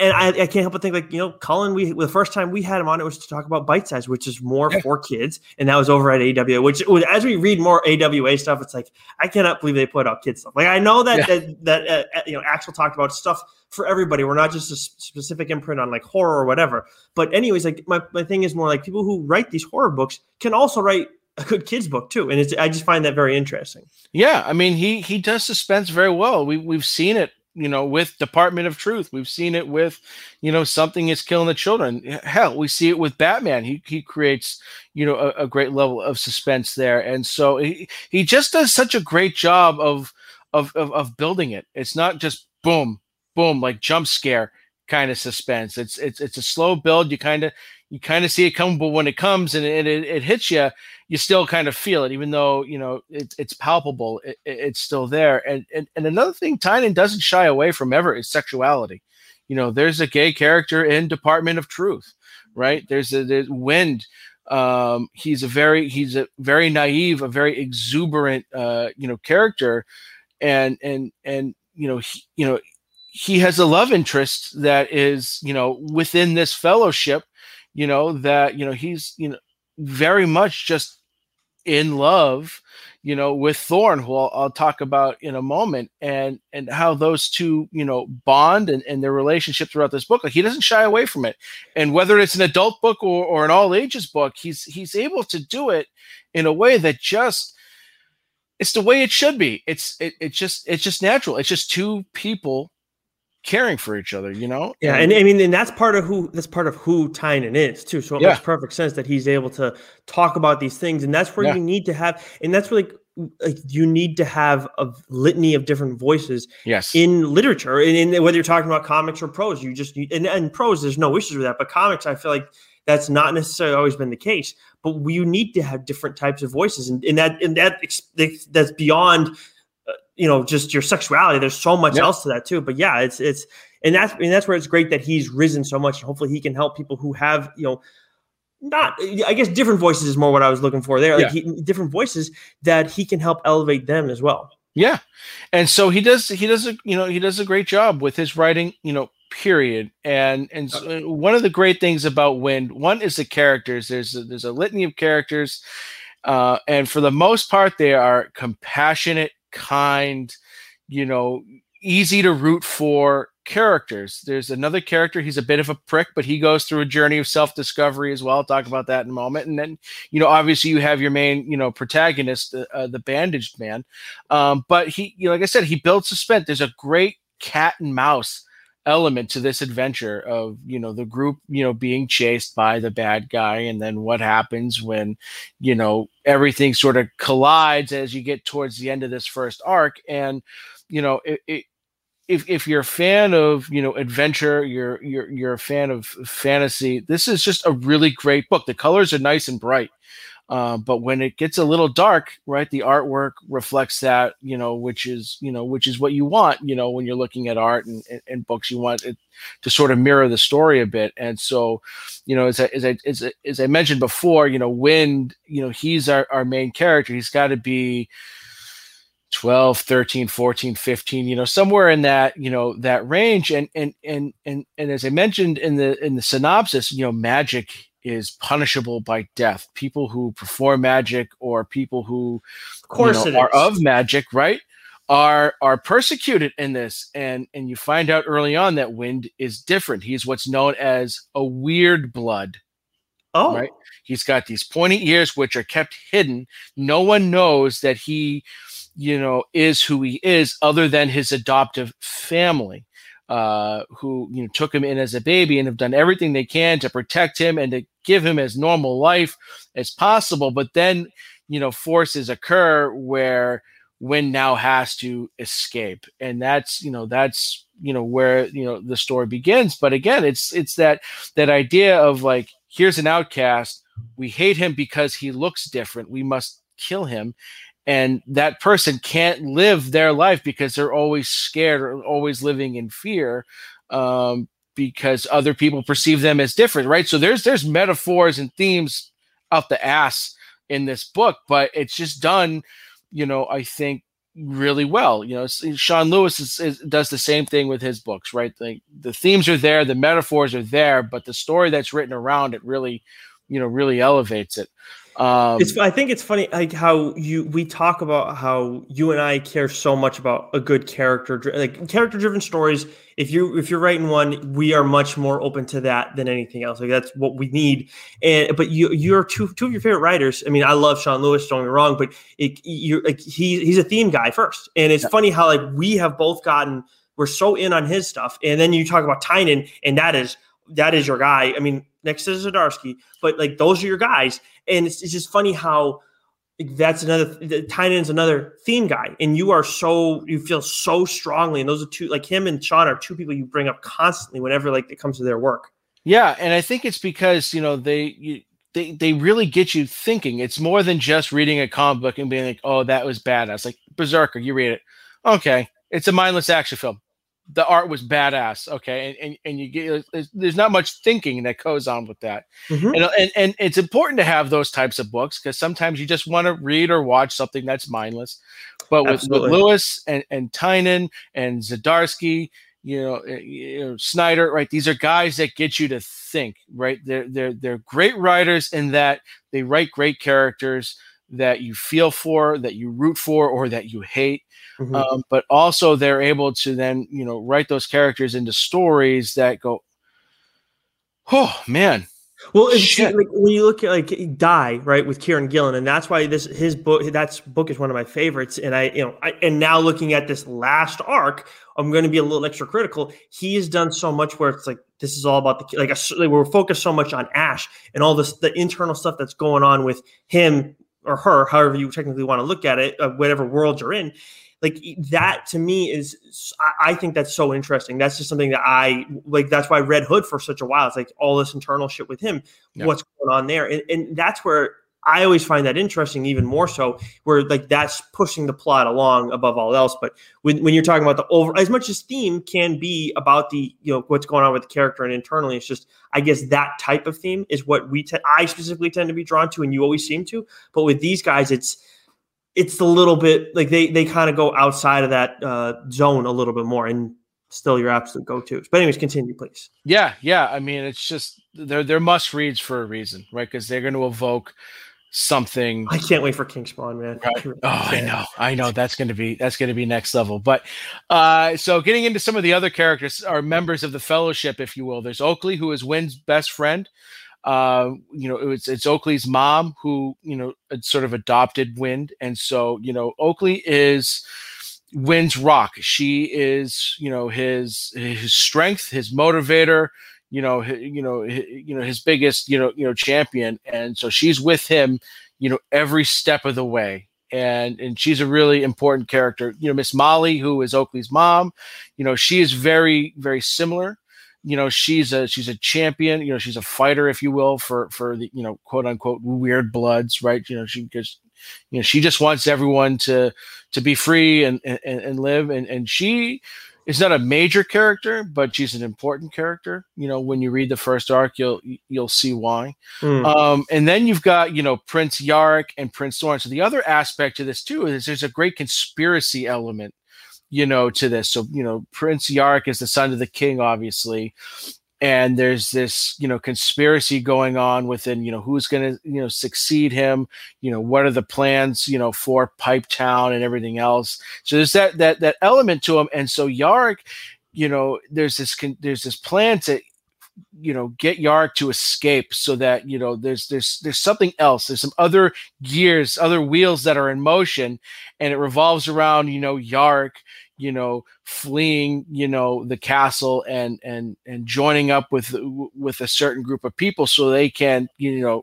And I, I can't help but think like you know, Colin. We the first time we had him on, it was to talk about bite size, which is more Yeah. for kids, and that was over at AWA. Which as we read more AWA stuff, it's like I cannot believe they put out kids stuff. Like I know that Yeah. that, that uh, uh, you know Axel talked about stuff for everybody. We're not just a specific imprint on like horror or whatever. But anyways, like my, my thing is more like people who write these horror books can also write a good kids book too, and it's I just find that very interesting. yeah i mean he he does suspense very well. We, we've seen it you know with department of truth. We've seen it with you know something is killing the children. Hell we see it with batman. He, he creates you know a, a great level of suspense there. And so he, he just does such a great job of, of of of building it. It's not just boom boom like jump scare kind of suspense it's it's it's a slow build you kind of you kind of see it come but when it comes and it, it, it hits you you still kind of feel it, even though you know it's it's palpable. It, it- it's still there. And, and and another thing, Tynion doesn't shy away from ever is sexuality. You know, there's a gay character in Department of Truth, right? There's a there's Wynd. Um, he's a very he's a very naive, a very exuberant, uh, you know, character, and and and you know he, you know he has a love interest that is you know within this fellowship, you know that you know he's you know very much just in love, you know, with Thorn, who I'll, I'll talk about in a moment, and and how those two, you know, bond and, and their relationship throughout this book. Like he doesn't shy away from it, and whether it's an adult book or, or an all ages book, he's he's able to do it in a way that just it's the way it should be. It's it, it's just it's just natural. It's just two people caring for each other, you know. Yeah, and I mean, and that's part of who that's part of who Tynion is too. So it Yeah. makes perfect sense that he's able to talk about these things, and that's where Yeah. you need to have, and that's where like, you need to have a litany of different voices yes, in literature, and in whether you're talking about comics or prose. You just you, and, and prose, there's no issues with that, but comics, I feel like that's not necessarily always been the case. But you need to have different types of voices, and, and that and that that's beyond you know just your sexuality there's so much Yeah. else to that too but yeah it's it's and that's and that's where it's great that he's risen so much and hopefully he can help people who have you know not i guess different voices is more what i was looking for there like Yeah. he, different voices that he can help elevate them as well Yeah, and so he does. He does a you know he does a great job with his writing. You know, period. And and so uh, one of the great things about wynd one is the characters. There's a, there's a litany of characters, uh, and for the most part, they are compassionate, kind, you know, easy to root for characters. There's another character. He's a bit of a prick, but he goes through a journey of self discovery as well. I'll talk about that in a moment. And then, you know, obviously you have your main, you know, protagonist, uh, the bandaged man. Um, but he, you know, like I said, he builds suspense. There's a great cat and mouse element to this adventure of you know the group you know being chased by the bad guy and then what happens when you know everything sort of collides as you get towards the end of this first arc and you know it, it if if you're a fan of you know adventure, you're you're you're a fan of fantasy. This is just a really great book. The colors are nice and bright, uh, but when it gets a little dark, right, the artwork reflects that. You know, which is you know which is what you want. You know, when you're looking at art and, and, and books, you want it to sort of mirror the story a bit. And so, you know, as I as I as, I, as I mentioned before, you know, Wynd, you know, he's our our main character. He's got to be 12 13 14 15 you know somewhere in that you know that range and and and and and as i mentioned in the in the synopsis you know magic is punishable by death. People who perform magic or people who of course you know, are of magic right are are persecuted in this. And and you find out early on that Wynd is different. He's what's known as a weird blood oh. right? He's got these pointy ears which are kept hidden. No one knows that he you know, is who he is, other than his adoptive family, uh, who you know took him in as a baby and have done everything they can to protect him and to give him as normal life as possible. But then, you know, forces occur where Wynd now has to escape, and that's you know that's you know where you know the story begins. But again, it's it's that that idea of like here's an outcast. We hate him because he looks different. We must kill him and that person can't live their life because they're always scared or always living in fear um, because other people perceive them as different right? So there's there's metaphors and themes out the ass in this book but it's just done you know i think really well you know sean lewis is, is, does the same thing with his books right? The, the themes are there the metaphors are there but the story that's written around it really you know really elevates it um, it's, I think it's funny like how you we talk about how you and I care so much about a good character like character driven stories. If you if you're writing one, we are much more open to that than anything else. Like that's what we need. And but you you're two two of your favorite writers. I mean, I love Sean Lewis. Don't get me wrong, but it, you're like he he's a theme guy first, and it's yeah. funny how like we have both gotten we're so in on his stuff, and then you talk about Tynion, and that is that is your guy. I mean, next to Zdarsky, but like those are your guys. And it's, it's just funny how that's another Tynion's another theme guy, and you are so you feel so strongly. And those are two like him and Sean are two people you bring up constantly whenever like it comes to their work. Yeah, and I think it's because you know they you, they they really get you thinking. It's more than just reading a comic book and being like, "Oh, that was badass." Like Berserker, you read it, okay, it's a mindless action film the art was badass okay and, and, and you get there's not much thinking that goes on with that. Mm-hmm. and, and and it's important to have those types of books because sometimes you just want to read or watch something that's mindless. But with, with lewis and and tynion and Zdarsky, you know, eh, you know snyder right these are guys that get you to think right? They're they're they're great writers in that they write great characters that you feel for that you root for or that you hate Mm-hmm. Um, but also they're able to then you know write those characters into stories that go, oh man. Well, it's, like when you look at like Die right with Kieron Gillen, and that's why this his book that's book is one of my favorites. And I you know I, and now looking at this last arc, I'm going to be a little extra critical. He has done so much where it's like this is all about the like, a, like we're focused so much on Ash and all this the internal stuff that's going on with him or her, however you technically want to look at it, uh, whatever world you're in like that to me is I think that's so interesting. That's just something that I like. That's why Red Hood for such a while. It's like all this internal shit with him. Yeah. What's going on there? And, and that's where I always find that interesting, even more so, where like that's pushing the plot along above all else. But when, when you're talking about the over, as much as theme can be about the you know what's going on with the character and internally, it's just I guess that type of theme is what we te- I specifically tend to be drawn to, and you always seem to. But with these guys, it's it's a little bit like they they kind of go outside of that uh, zone a little bit more, and still your absolute go tos. But anyways, continue, please. Yeah, yeah. I mean, it's just they're they're must reads for a reason, right? Because they're going to evoke something. I can't wait for King Spawn, man. Right. Oh, I know, I know. That's going to be that's going to be next level. But uh, so getting into some of the other characters are members of the Fellowship, if you will. There's Oakley, who is Wynd's best friend. Uh, you know, it's it's Oakley's mom who you know sort of adopted Wynd, and so you know Oakley is Wynd's rock. She is you know his his strength, his motivator you know, you know, you know, his biggest, you know, you know, champion, and so she's with him, you know, every step of the way, and and she's a really important character. You know, Miss Molly, who is Oakley's mom, you know, she is very, very similar. You know, she's a she's a champion. You know, she's a fighter, if you will, for for the you know, quote unquote, weird bloods, right? You know, she just you know she just wants everyone to to be free and and, and live, and and she is not a major character, but she's an important character. You know, when you read the first arc, you'll you'll see why. Mm. Um, and then you've got you know Prince Yorick and Prince Thorn. So the other aspect to this too is there's a great conspiracy element, you know, to this. So you know, Prince Yorick is the son of the king, obviously, and there's this you know conspiracy going on within you know who's going to you know succeed him you know what are the plans you know for pipe town and everything else. So there's that that that element to him and so yorick you know there's this there's this plan to you know get yorick to escape so that you know there's there's there's something else. There's some other gears other wheels that are in motion and it revolves around you know yorick you know fleeing you know the castle and and and joining up with with a certain group of people so they can you know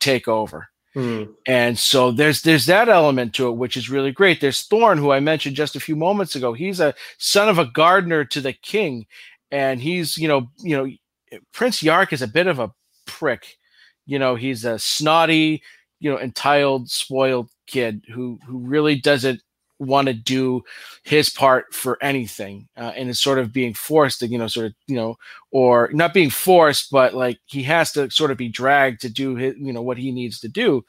take over. Mm. and so there's there's that element to it which is really great. There's thorn who i mentioned just a few moments ago. He's a son of a gardener to the king and he's you know you know prince yark is a bit of a prick. You know he's a snotty you know entitled spoiled kid who who really doesn't want to do his part for anything uh, and is sort of being forced to you know sort of you know or not being forced but like he has to sort of be dragged to do his you know what he needs to do.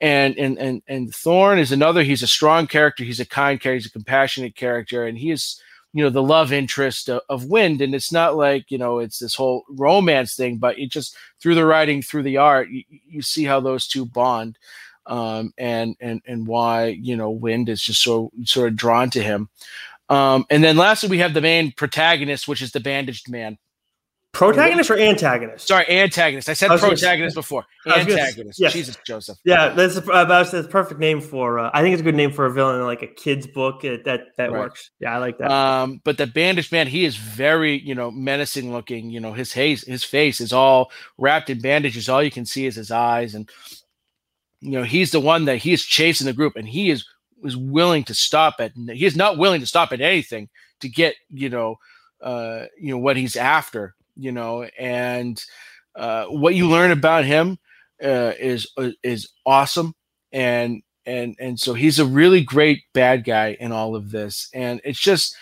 And and and and thorn is another he's a strong character he's a kind character he's a compassionate character and he is you know the love interest of, of wynd and it's not like you know it's this whole romance thing but it just through the writing through the art you, you see how those two bond um, and and and why you know Wynd is just so sort of drawn to him. Um, and then lastly, we have the main protagonist, which is the bandaged man. Protagonist or antagonist? Sorry, antagonist. I said I protagonist say, before. Antagonist. Yes. Jesus, Joseph. Yeah, that's a, that's the perfect name for. Uh, I think it's a good name for a villain in like a kid's book. It, that that right. works. Yeah, I like that. Um, but the bandaged man, he is very you know menacing looking. You know, his face, his face is all wrapped in bandages. All you can see is his eyes, and you know he's the one that he is chasing the group and he is is willing to stop at he is not willing to stop at anything to get you know uh you know what he's after you know and uh what you learn about him uh is uh, is awesome. And and and so he's a really great bad guy in all of this. And it's just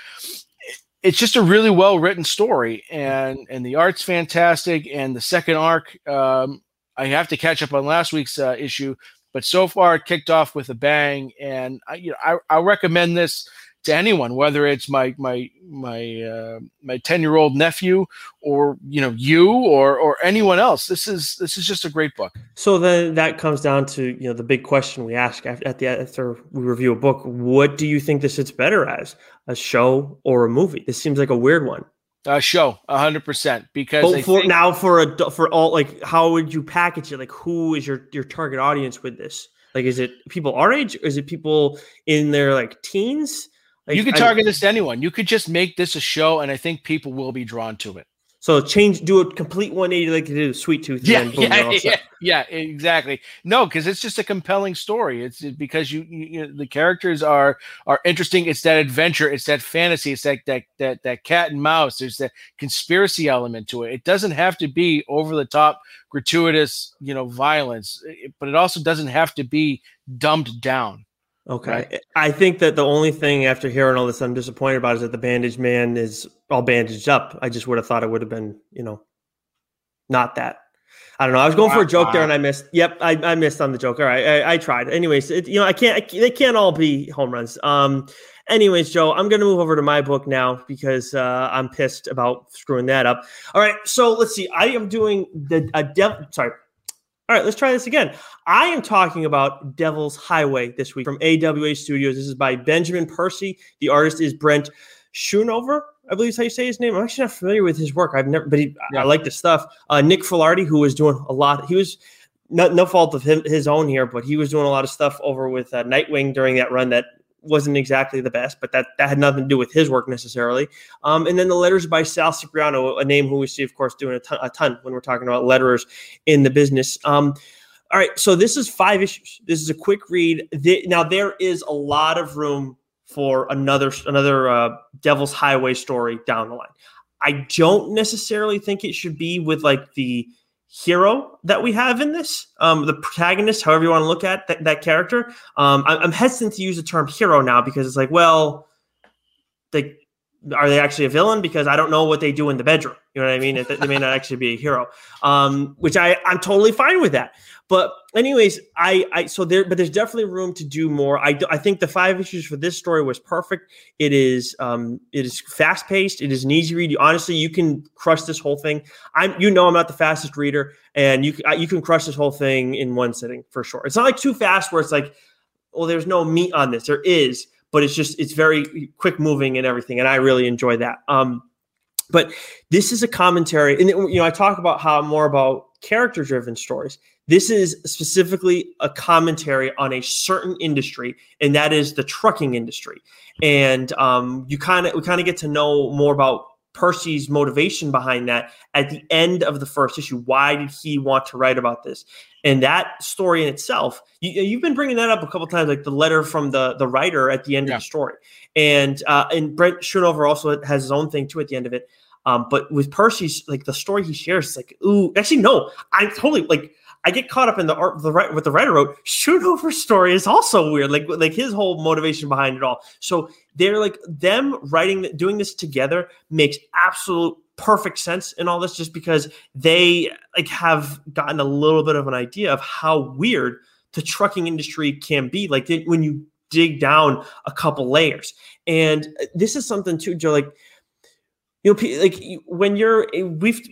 it's just a really well written story. And and the art's fantastic. And the second arc um I have to catch up on last week's uh, issue, but so far it kicked off with a bang, and I, you know, I, I recommend this to anyone, whether it's my my my uh, my ten year old nephew or you know you or or anyone else. This is this is just a great book. So then that comes down to you know the big question we ask at the after we review a book: What do you think this is better as a show or a movie? This seems like a weird one. Uh, show hundred percent because for, think- now for a for all like how would you package it? Like who is your your target audience with this? Like is it people our age? Or is it people in their like teens? Like, you could target I, this to anyone. You could just make this a show, and I think people will be drawn to it. So change, do a complete 180 like you did Sweet Tooth. Yeah, boom, yeah, yeah, yeah, exactly. No, because it's just a compelling story. It's because you, you, you, the characters are are interesting. It's that adventure. It's that fantasy. It's that that that that cat and mouse. There's that conspiracy element to it. It doesn't have to be over the top, gratuitous, you know, violence, eh, but it also doesn't have to be dumbed down. Okay. Right? I think that the only thing after hearing all this I'm disappointed about is that the bandaged man is all bandaged up. I just would have thought it would have been, you know, not that. I don't know. I was going for a joke there and I missed. Yep, I, I missed on the joke. All right, I, I tried. Anyways, it, you know, I can't. I, they can't all be home runs. Um. Anyways, Joe, I'm going to move over to my book now because uh, I'm pissed about screwing that up. All right, so let's see. I am doing the a dev. Sorry. All right, let's try this again. I am talking about Devil's Highway this week from AWA Studios. This is by Benjamin Percy. The artist is Brent Schoonover. I believe is how you say his name. I'm actually not familiar with his work. I've never, but he, yeah. I like the stuff. Uh, Nick Filardi, who was doing a lot. He was no, no fault of him, his own here, but he was doing a lot of stuff over with uh, Nightwing during that run that wasn't exactly the best, but that, that had nothing to do with his work necessarily. Um, and then the letters by Sal Cipriano, a name who we see, of course, doing a ton, a ton when we're talking about letterers in the business. Um, all right, so this is five issues. This is a quick read. The, now there is a lot of room for another another uh, Devil's Highway story down the line. I don't necessarily think it should be with like the hero that we have in this, um, the protagonist, however you want to look at that, that character. Um, I'm, I'm, hesitant to use the term hero now because it's like, well, they are they actually a villain? Because I don't know what they do in the bedroom. You know what I mean? they may not actually be a hero, um, which I I'm totally fine with that. But anyways, I I so there, but there's definitely room to do more. I I think the five issues for this story was perfect. It is um it is fast paced. It is an easy read. Honestly, you can crush this whole thing. I'm you know I'm not the fastest reader, and you you can crush this whole thing in one sitting for sure. It's not like too fast where it's like, well, there's no meat on this. There is but it's just it's very quick moving and everything, and I really enjoy that. Um, but this is a commentary, and you know I talk about how more about character driven stories. This is specifically a commentary on a certain industry, and that is the trucking industry. And um, you kind of we kind of get to know more about Percy's motivation behind that at the end of the first issue. Why did he want to write about this? And that story in itself, you, have been bringing that up a couple times, like the letter from the the writer at the end yeah. of the story. And uh, and Brent Schoonover also has his own thing too at the end of it. Um, but with Percy's, like the story he shares, like, ooh, actually, no, I totally like I get caught up in the art the right what the writer wrote. Schoonover's story is also weird. Like like his whole motivation behind it all. So they're like them writing doing this together makes absolute perfect sense in all this just because they like have gotten a little bit of an idea of how weird the trucking industry can be. Like when you dig down a couple layers. And uh, this is something too, Joe. Like you know, like when you're eh, we've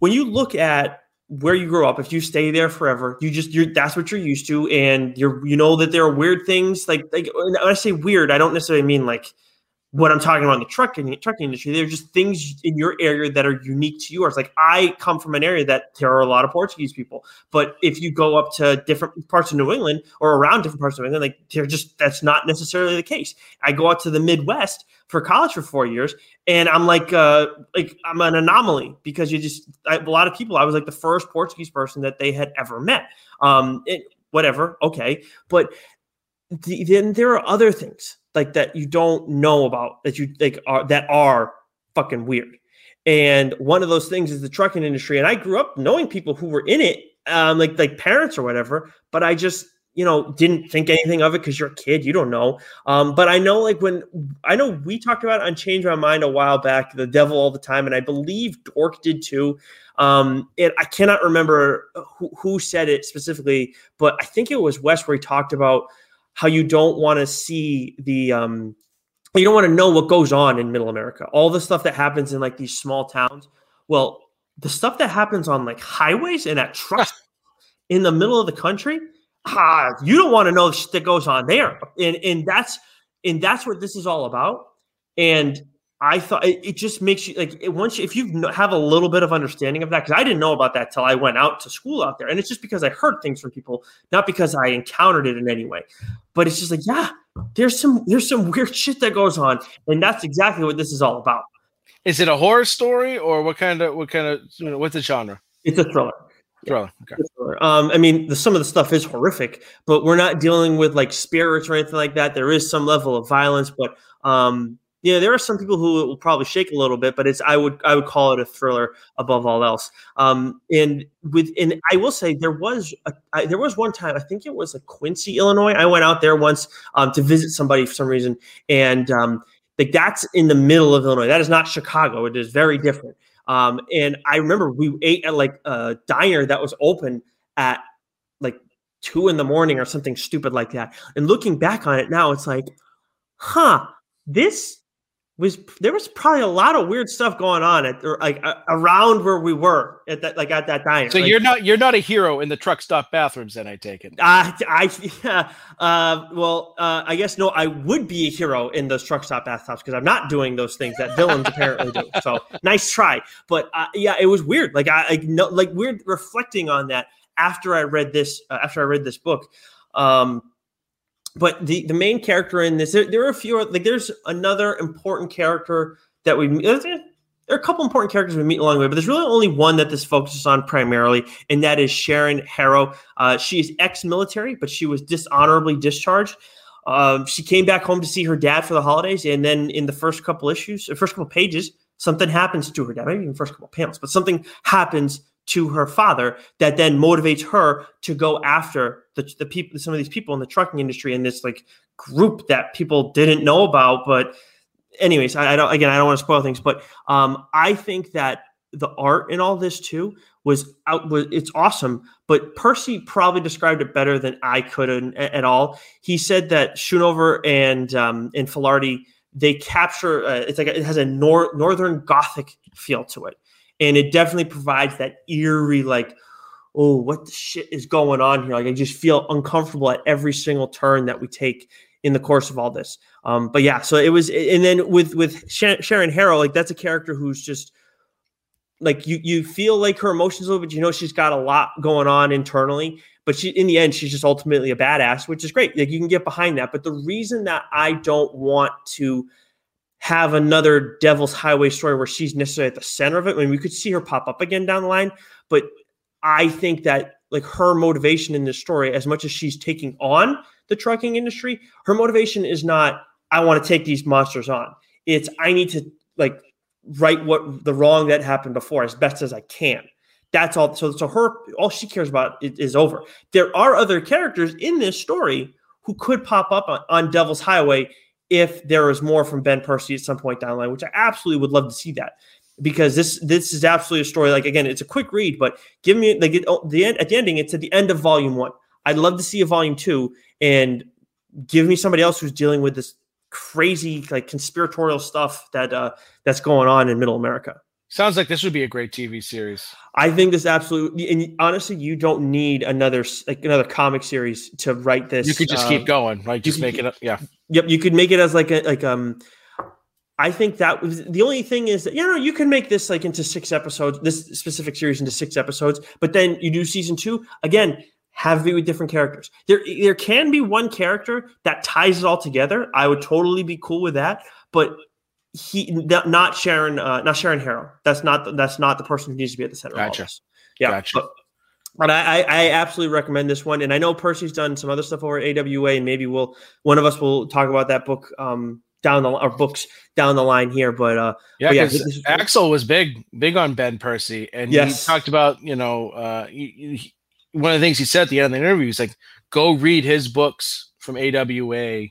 when you look at where you grow up, if you stay there forever, you just you're that's what you're used to, and you're you know that there are weird things like like when I say weird, I don't necessarily mean like what I'm talking about in the trucking trucking industry. They're just things in your area that are unique to yours. Like I come from an area that there are a lot of Portuguese people, but if you go up to different parts of New England or around different parts of England, like they're just that's not necessarily the case. I go out to the Midwest for college for four years, and I'm like uh like I'm an anomaly because you just I, a lot of people. I was like the first Portuguese person that they had ever met. Um, it, whatever, okay, but the, then there are other things like that you don't know about that you like are that are fucking weird. And one of those things is the trucking industry. And I grew up knowing people who were in it, um, like like parents or whatever. But I just you know didn't think anything of it because you're a kid, you don't know. Um, but I know like when I know we talked about it on Change My Mind a while back, the devil all the time, and I believe Dork did too. Um, I cannot remember who, who said it specifically, but I think it was West where he talked about how you don't want to see the um you don't want to know what goes on in middle America. All the stuff that happens in like these small towns. Well, the stuff that happens on like highways and at trucks in the middle of the country, ah, you don't want to know the shit that goes on there. And and that's and that's what this is all about. And I thought it, it, just makes you like it, once you, if you have a little bit of understanding of that because I didn't know about that till I went out to school out there, and it's just because I heard things from people, not because I encountered it in any way. But it's just like, yeah, there's some there's some weird shit that goes on, and that's exactly what this is all about. Is it a horror story or what kind of what kind of you know, what's the genre? It's a thriller. Thriller. Okay. Um, I mean, the, some of the stuff is horrific, but we're not dealing with like spirits or anything like that. There is some level of violence, but um, yeah, there are some people who will probably shake a little bit, but it's I would I would call it a thriller above all else. Um, and with and I will say there was a, I, there was one time I think it was a Quincy, Illinois. I went out there once um, to visit somebody for some reason, and um, like that's in the middle of Illinois. That is not Chicago. It is very different. Um, and I remember we ate at like a diner that was open at like two in the morning or something stupid like that. And looking back on it now, it's like, huh, this was there was probably a lot of weird stuff going on at like around where we were at that like at that diner. So like, you're not you're not a hero in the truck stop bathrooms, then I take it. Uh, I yeah, uh, well, uh, I guess no, I would be a hero in those truck stop bathtubs because I'm not doing those things that villains apparently do. So nice try, but uh, yeah, it was weird. Like I, I no, like weird reflecting on that after I read this uh, after I read this book. Um, but the the main character in this, there, there are a few like there's another important character that we there are a couple important characters we meet along the way, but there's really only one that this focuses on primarily, and that is Sharon Harrow. Uh, she is ex-military, but she was dishonorably discharged. Um, she came back home to see her dad for the holidays, and then in the first couple issues, the first couple pages, something happens to her dad. Maybe the first couple panels, but something happens to her father that then motivates her to go after the, the people some of these people in the trucking industry in this like group that people didn't know about but anyways i, I don't again i don't want to spoil things but um i think that the art in all this too was out was it's awesome but percy probably described it better than i could in, at all. He said that schoonover and um and Filardi they capture uh, it's like a, it has a nor- northern gothic feel to it and it definitely provides that eerie like oh what the shit is going on here like i just feel uncomfortable at every single turn that we take in the course of all this um but yeah so it was and then with with sharon harrow like that's a character who's just like you you feel like her emotions a little bit you know she's got a lot going on internally but she in the end she's just ultimately a badass which is great like you can get behind that but the reason that i don't want to have another Devil's Highway story where she's necessarily at the center of it. I mean, we could see her pop up again down the line, but I think that like her motivation in this story, as much as she's taking on the trucking industry, her motivation is not I want to take these monsters on. It's I need to like right what the wrong that happened before as best as I can. That's all. So, so her all she cares about is, is over. There are other characters in this story who could pop up on, on Devil's Highway if there is more from Ben Percy at some point down the line, which I absolutely would love to see that because this this is absolutely a story. Like again, it's a quick read, but give me like it, oh, the end at the ending. It's at the end of volume one. I'd love to see a volume two and give me somebody else who's dealing with this crazy like conspiratorial stuff that uh that's going on in Middle America. Sounds like this would be a great TV series. I think this absolutely, and honestly, you don't need another like another comic series to write this. You could just uh, keep going, right? Just make it, yeah. Yep, you could make it as like a like um. I think that was the only thing is that you know you can make this like into six episodes, this specific series into six episodes, but then you do season two again. Have it with different characters. There, there can be one character that ties it all together. I would totally be cool with that. But he not Sharon, uh, not Sharon Harrow. That's not that's not the person who needs to be at the center. Gotcha. Of all this. Yeah. Gotcha. But, but I, I absolutely recommend this one, and I know Percy's done some other stuff over at AWA, and maybe we'll one of us will talk about that book um, down the or books down the line here. But uh, yeah, but yeah Axel was big big on Ben Percy, and yes. he talked about you know uh, he, he, one of the things he said at the end of the interview. He's like, "Go read his books from AWA."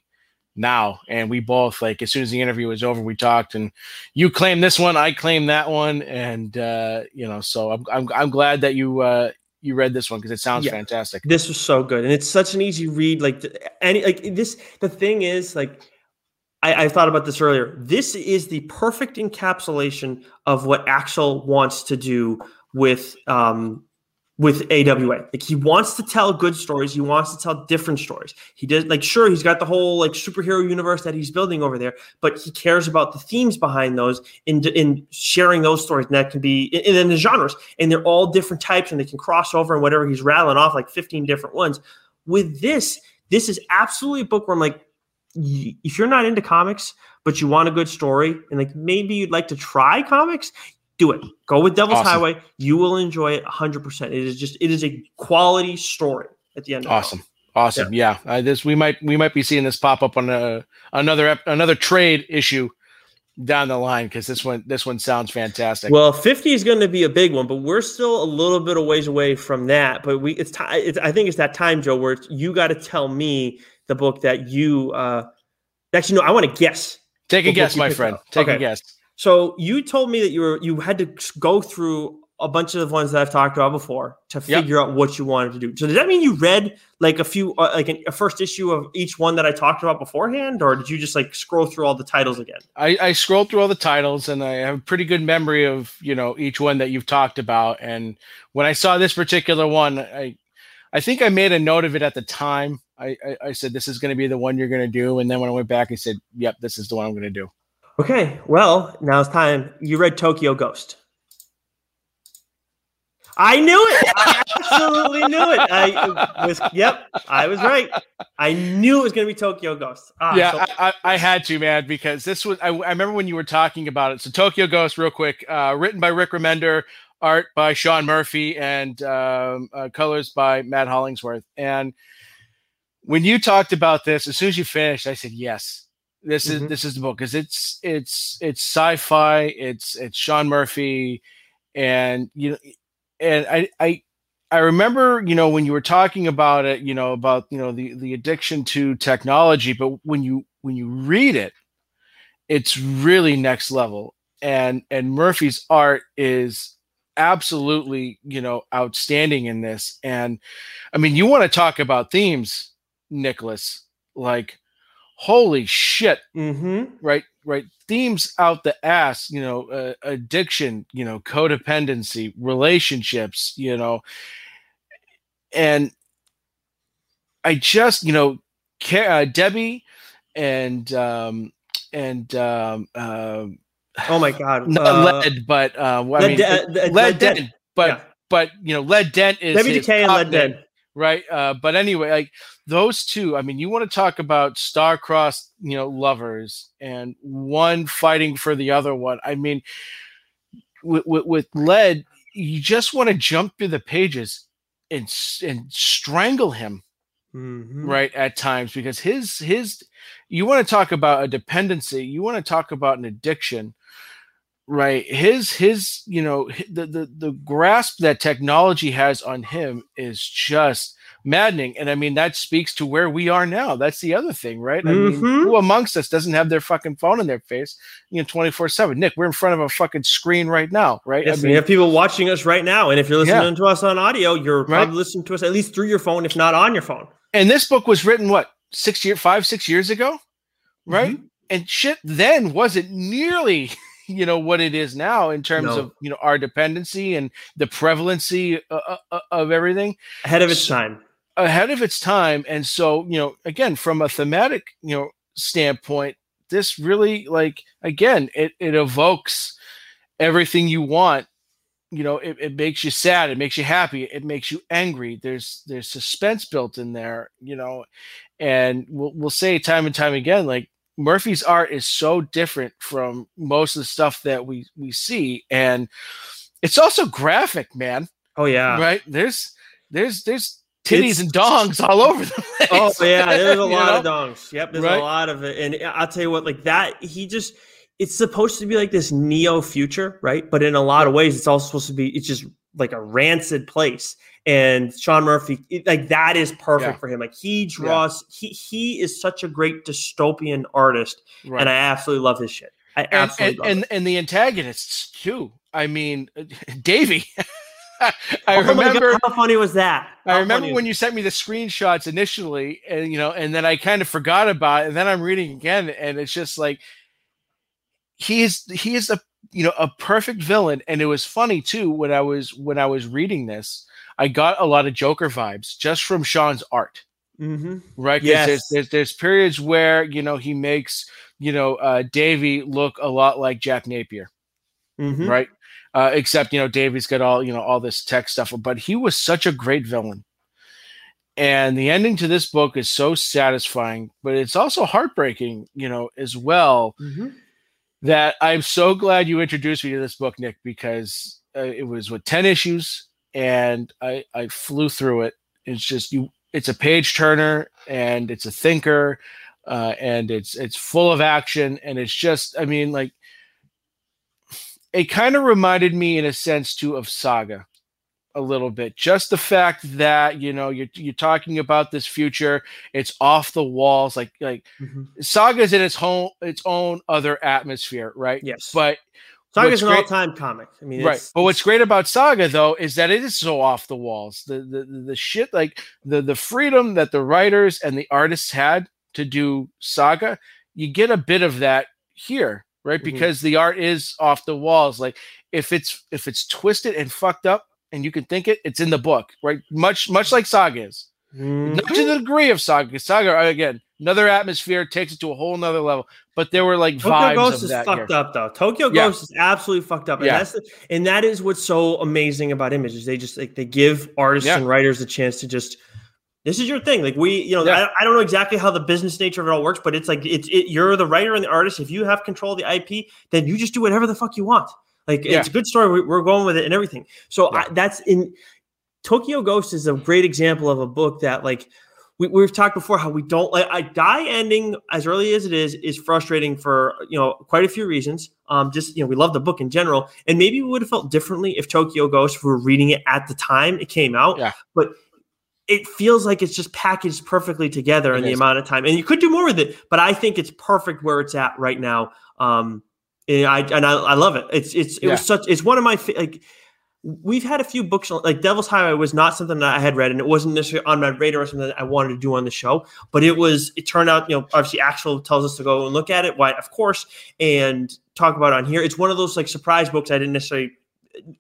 now and we both like as soon as the interview was over we talked and you claim this one i claim that one and uh you know so i'm i'm, I'm glad that you uh you read this one because it sounds yeah, fantastic this was so good and it's such an easy read like any like this the thing is like I, I thought about this earlier this is the perfect encapsulation of what axel wants to do with um with AWA. Like he wants to tell good stories. He wants to tell different stories. He does like sure he's got the whole like superhero universe that he's building over there, but he cares about the themes behind those in in sharing those stories. And that can be in, in the genres, and they're all different types, and they can cross over and whatever. He's rattling off like fifteen different ones. With this, this is absolutely a book where I'm like, if you're not into comics but you want a good story and like maybe you'd like to try comics do it. Go with Devil's awesome. Highway. You will enjoy it 100%. It is just it is a quality story at the end. Awesome. Awesome. Yeah. yeah. Uh, this we might we might be seeing this pop up on a, another another trade issue down the line because this one this one sounds fantastic. Well, 50 is going to be a big one, but we're still a little bit of ways away from that. But we it's time it's, I think it's that time, Joe, where you got to tell me the book that you uh actually no, I want to guess. Take a guess, my friend. Take okay. a guess. So you told me that you were you had to go through a bunch of the ones that I've talked about before to Yep. figure out what you wanted to do. So does that mean you read like a few, uh, like an, a first issue of each one that I talked about beforehand, or did you just like scroll through all the titles again? I, I scrolled through all the titles and I have a pretty good memory of you know each one that you've talked about. And when I saw this particular one, I I think I made a note of it at the time. I I, I said this is going to be the one you're going to do, and then when I went back, I said, "Yep, this is the one I'm going to do." Okay, well now it's time. You read Tokyo Ghost. I knew it. I absolutely knew it. I was. Yep, I was right. I knew it was going to be Tokyo Ghost. Ah, yeah, so- I, I, I had to, man, because this was. I, I remember when you were talking about it. So Tokyo Ghost, real quick, uh, written by Rick Remender, art by Sean Murphy, and um, uh, colors by Matt Hollingsworth. And when you talked about this, as soon as you finished, I said, "Yes, this is Mhm. this is the book because it's it's it's sci-fi. It's it's Sean Murphy, and you know, and I I." I remember, you know, when you were talking about it, you know, about you know the the addiction to technology, but when you when you read it, it's really next level. And and Murphy's art is absolutely, you know, outstanding in this. And I mean, you want to talk about themes, Nicholas? Like, holy shit, Mhm. right right themes out the ass you know uh, addiction you know codependency relationships you know and i just you know uh, debbie and um and um uh, Oh my God. not Uh, lead but uh well, I Lead mean, De- uh, Lead Led Dent. dent but Yeah. but you know Led Dent is Debbie Decay and Lead Dead. Right? Uh but anyway like those two i mean you want to talk about star-crossed you know lovers and one fighting for the other one. I mean with with, with Led you just want to jump through the pages and and strangle him Mhm. right at times because his his you want to talk about a dependency. You want to talk about an addiction right his his you know the, the the grasp that technology has on him is just maddening and i mean that speaks to where we are now that's the other thing right i mean Mhm. who amongst us doesn't have their fucking phone in their face you know 24 7 nick we're in front of a fucking screen right now right Yes, i we have people watching us right now, and if you're listening Yeah. to us on audio, you're Right. probably listening to us at least through your phone, if not on your phone. and this book was written what six year five six years ago right Mm-hmm. and shit then wasn't nearly you know what it is now in terms No. of you know our dependency and the prevalency uh, uh, of everything Ahead of its So- time. ahead of its time and so you know again from a thematic you know standpoint this really like again it, it evokes everything you want you know it, it makes you sad it makes you happy it makes you angry there's there's suspense built in there you know and we'll, we'll say time and time again like murphy's art is so different from most of the stuff that we we see and it's also graphic man Oh yeah. right there's there's there's titties It's- and dongs all over the oh, place Oh yeah, there's a lot of know? dongs. Yep, there's Right? a lot of it, and I'll tell you what, like that, he just. It's supposed to be like this neo future, right? But in a lot of ways, it's also supposed to be. It's just like a rancid place. And Sean Murphy, it- like that is perfect Yeah. for him. Like he draws. He he is such a great dystopian artist, right and I absolutely love his shit. I and, absolutely and, love and, it. and the antagonists too i mean davey i oh remember God, how funny was that? I remember when you sent me the screenshots initially, and you know, and then I kind of forgot about it, and then I'm reading again, and it's just like he is he is a you know a perfect villain, and it was funny too when I was when I was reading this, I got a lot of Joker vibes just from Sean's art, Mhm. right? Yes. there's, there's there's periods where you know he makes you know uh, Davy look a lot like Jack Napier Mhm. right? Uh, except you know, Davy's got all you know all this tech stuff, but he was such a great villain. And the ending to this book is so satisfying, but it's also heartbreaking, you know, as well. Mhm. That I'm so glad you introduced me to this book, Nick, because uh, it was with ten issues, and I I flew through it. It's just you. It's a page turner, and it's a thinker, uh, and it's it's full of action, and it's just I mean like it kind of reminded me in a sense too of Saga. a little bit. Just the fact that you know you're you're talking about this future, it's off the walls. Like like mm-hmm. Saga's in its own its own other atmosphere, right? Yes, but. Saga's an great, all-time comic. I mean, right. But what's great about Saga though is that it is so off the walls. The, the the shit like the the freedom that the writers and the artists had to do Saga, you get a bit of that here, right? Mm-hmm. Because the art is off the walls. Like if it's if it's twisted and fucked up and you can think it, it's in the book, right? Much much like Saga is. Mm-hmm. Not to the degree of Saga. Saga again, another atmosphere takes it to a whole nother level. But there were like Tokyo vibes Ghost is fucked here. up though. Tokyo yeah. Ghost is absolutely fucked up, and yeah. that's the, and that is what's so amazing about images. They just like they give artists yeah. and writers a chance to just this is your thing. Like we, you know, yeah. I, I, don't know exactly how the business nature of it all works, but it's like it's it, you're the writer and the artist. If you have control of the IP, then you just do whatever the fuck you want. Like yeah. it's a good story. We, are going with it and everything. So yeah. I, that's in Tokyo Ghost is a great example of a book that like we, we've talked before how we don't like a die ending as early as it is is frustrating for you know quite a few reasons. Um, just you know we love the book in general, and maybe we would have felt differently if Tokyo Ghost if we were reading it at the time it came out. Yeah. But it feels like it's just packaged perfectly together it in is. the amount of time, and you could do more with it. But I think it's perfect where it's at right now. Um, and I and I, I love it. It's it's it yeah. was such it's one of my like we've had a few books like Devil's Highway was not something that I had read and it wasn't necessarily on my radar or something that I wanted to do on the show, but it was it turned out, you know, obviously Axel tells us to go and look at it, why of course, and talk about it on here. It's one of those like surprise books I didn't necessarily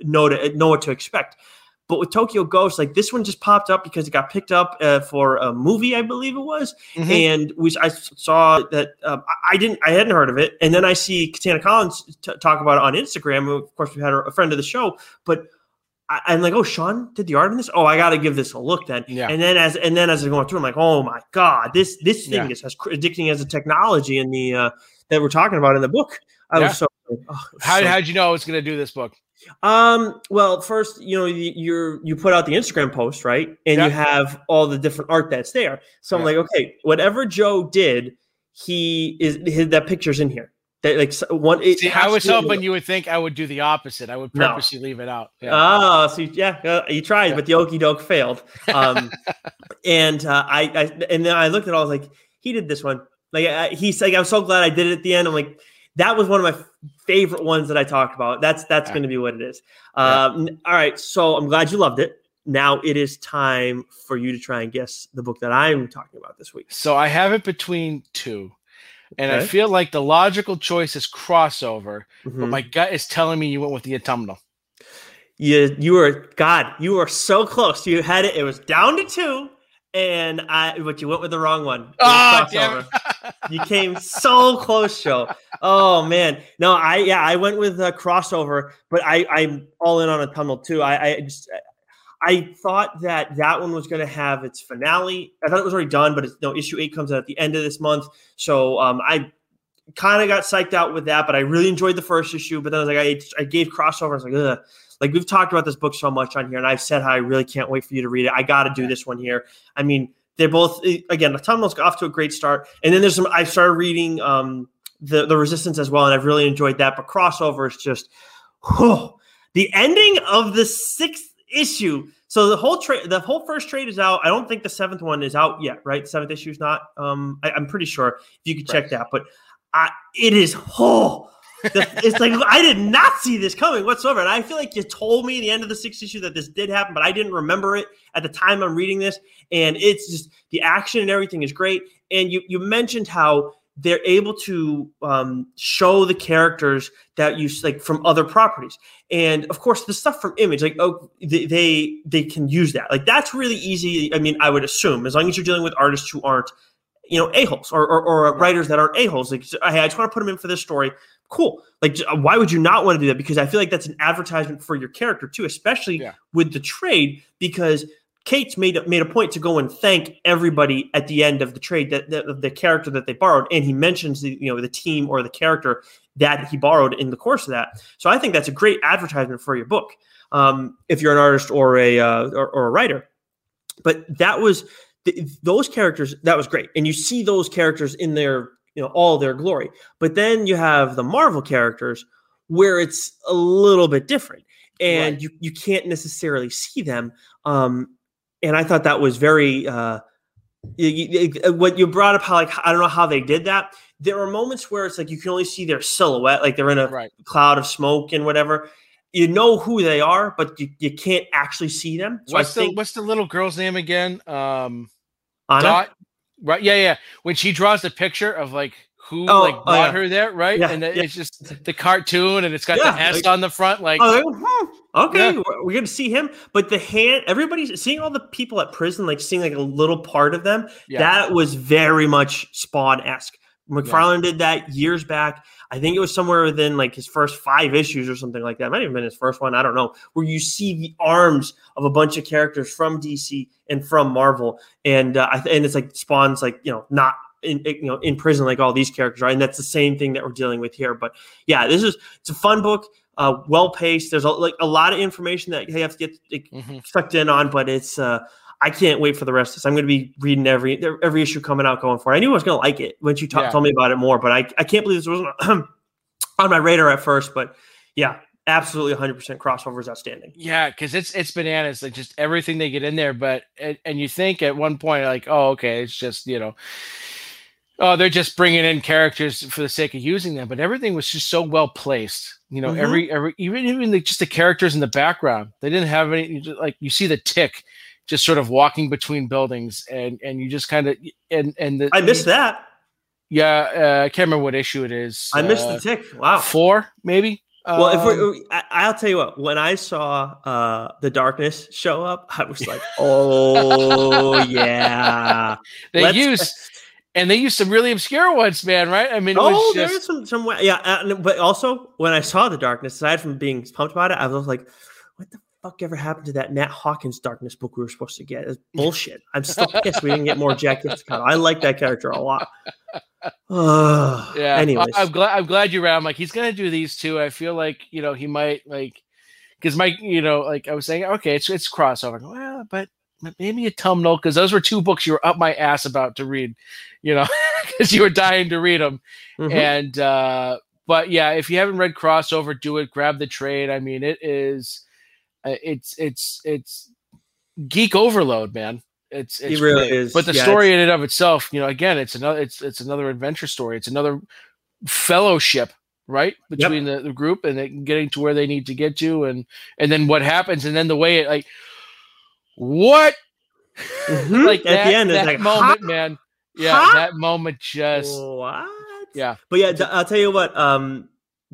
know to know what to expect. But with Tokyo Ghost, like this one just popped up because it got picked up uh, for a movie, I believe it was, mm-hmm. and we I saw that um, I didn't, I hadn't heard of it, and then I see Katana Collins t- talk about it on Instagram. Of course, we had a friend of the show, but I, am like, oh, Sean did the art in this. Oh, I got to give this a look then. Yeah. And then as and then as I'm going through, I'm like, oh my god, this this thing yeah. is as addicting as a technology in the uh, that we're talking about in the book. I yeah. was so. Oh, how so, how'd you know I was going to do this book? Um, well, first, you know, you, you're you put out the Instagram post, right? And yeah. you have all the different art that's there. So I'm like, okay, whatever Joe did, he is his, that picture's in here. That like one. See, I was hoping you would think I would do the opposite. I would purposely no. leave it out. Yeah. Oh, so yeah, uh, you tried, yeah. but the okey doke failed. Um, and uh, I, I and then I looked at all. I was like, he did this one. Like I, he's like, I'm so glad I did it at the end. I'm like, that was one of my favorite ones that I talked about. That's that's yeah. going to be what it is. Um, all right, so I'm glad you loved it. Now it is time for you to try and guess the book that I'm talking about this week. So I have it between two. And okay. I feel like the logical choice is crossover, mm-hmm. but my gut is telling me you went with the autumnal. You you were God, you were so close. You had it, it was down to two and I but you went with the wrong one. Oh, damn you came so close, Joe. Oh man, no, I yeah, I went with a crossover, but I I'm all in on Autumnal too. I I just I thought that that one was going to have its finale. I thought it was already done, but it's, no issue eight comes out at the end of this month, so um, I kind of got psyched out with that. But I really enjoyed the first issue. But then I was like, I, I gave crossover. I was like, Ugh. Like we've talked about this book so much on here, and I've said how I really can't wait for you to read it. I got to do this one here. I mean they're both again. the Autumnal's off to a great start, and then there's some. I started reading um, the the Resistance as well, and I've really enjoyed that. But crossover is just, oh, the ending of the sixth issue. So the whole trade, the whole first trade is out. I don't think the seventh one is out yet, right? The seventh issue is not. Um, I, am pretty sure if you could check that, but I, it is oh it's like I did not see this coming whatsoever. And I feel like you told me the end of the sixth issue that this did happen, but I didn't remember it at the time I'm reading this. And it's just the action and everything is great. And you you mentioned how they're able to um, show the characters that you like from other properties, and of course the stuff from Image, like oh they they, they can use that. Like that's really easy. I mean, I would assume as long as you're dealing with artists who aren't you know a-holes or, or, or writers that aren't a-holes like hey i just want to put them in for this story cool. Like, why would you not want to do that? Because I feel like that's an advertisement for your character too, especially yeah. with the trade. Because Cates made made a point to go and thank everybody at the end of the trade that, that the character that they borrowed, and he mentions the you know the team or the character that he borrowed in the course of that. So I think that's a great advertisement for your book um, if you're an artist or a uh, or, or a writer. But that was those characters that was great, and you see those characters in their you know all their glory. But then you have the Marvel characters where it's a little bit different. and Right. you you can't necessarily see them. Um, and I thought that was very uh, you, you- what you brought up. How like I don't know how they did that. There are moments where it's like you can only see their silhouette, like they're in a Right. cloud of smoke and whatever. You know who they are, but you, you can't actually see them. So What's I the think what's the little girl's name again? Um, Anna, Dot. Right. Yeah. Yeah. When she draws the picture of like who Oh, like oh, brought her there, right? Yeah, and then yeah. it's just the cartoon, and it's got Yeah, the S like- on the front. Like, Oh, hmm, okay, we're, we're gonna see him. But the hand, everybody's seeing all the people at prison, like seeing like a little part of them. That was very much Spawn esque. McFarlane did that years back. I think it was somewhere within like his first five issues or something like that. It might have been his first one. I don't know. Where you see the arms of a bunch of characters from DC and from Marvel, and uh, and it's like Spawn's like you know not in you know in prison like all these characters are, and that's the same thing that we're dealing with here. But yeah, this is it's a fun book, uh, well paced. There's a, like a lot of information that you have to get like, Mhm. sucked in on, but it's uh I can't wait for the rest of this. I'm going to be reading every every issue coming out going forward. I knew I was going to like it once you ta- Yeah. told me about it more, but I, I can't believe this wasn't on my radar at first. But yeah, absolutely 100% crossover is outstanding. Yeah, because it's it's bananas, like just everything they get in there. But and, and you think at one point, like, oh, okay, it's just you know, oh, they're just bringing in characters for the sake of using them. But everything was just so well placed. You know, Mhm. every every even even the, just the characters in the background, they didn't have any. Like you see the tick, just sort of walking between buildings, and and you just kind of and and the, I missed that. Yeah, uh, I can't remember what issue it is. I missed uh, the tick. Wow. Four, maybe. Well, if Um, we're, I, I'll tell you what. When I saw uh, the darkness show up, I was like, "Oh yeah." they let's- use and they use some really obscure ones, man. Right? I mean, it Oh, was just is some some. Yeah, uh, but also when I saw the darkness, aside from being pumped about it, I was like, "What the fuck ever happened to that Matt Hawkins darkness book we were supposed to get?" It's bullshit. I'm still pissed we didn't get more Jackie Estacado. I like that character a lot. Uh, yeah. Anyways, I- I'm glad. I'm glad you're around. Like he's gonna do these two. I feel like you know he might like because Mike, you know, like I was saying, okay, it's it's crossover. Go, well, but maybe Autumnal because those were two books you were up my ass about to read, you know, because you were dying to read them. mhm. And uh, but yeah, if you haven't read crossover, do it. Grab the trade. I mean, it is, it's it's it's geek overload, man. It's, it's really great. is. But the Yeah, story in and of itself, you know, again, it's another it's it's another adventure story. It's another fellowship, right, between the, the group and it getting to where they need to get to, and and then what happens, and then the way it like what Mhm. like at that, the end, it's that like moment, "Huh? man. Yeah, Huh? that moment just What? yeah. But yeah, I'll tell you what. Um,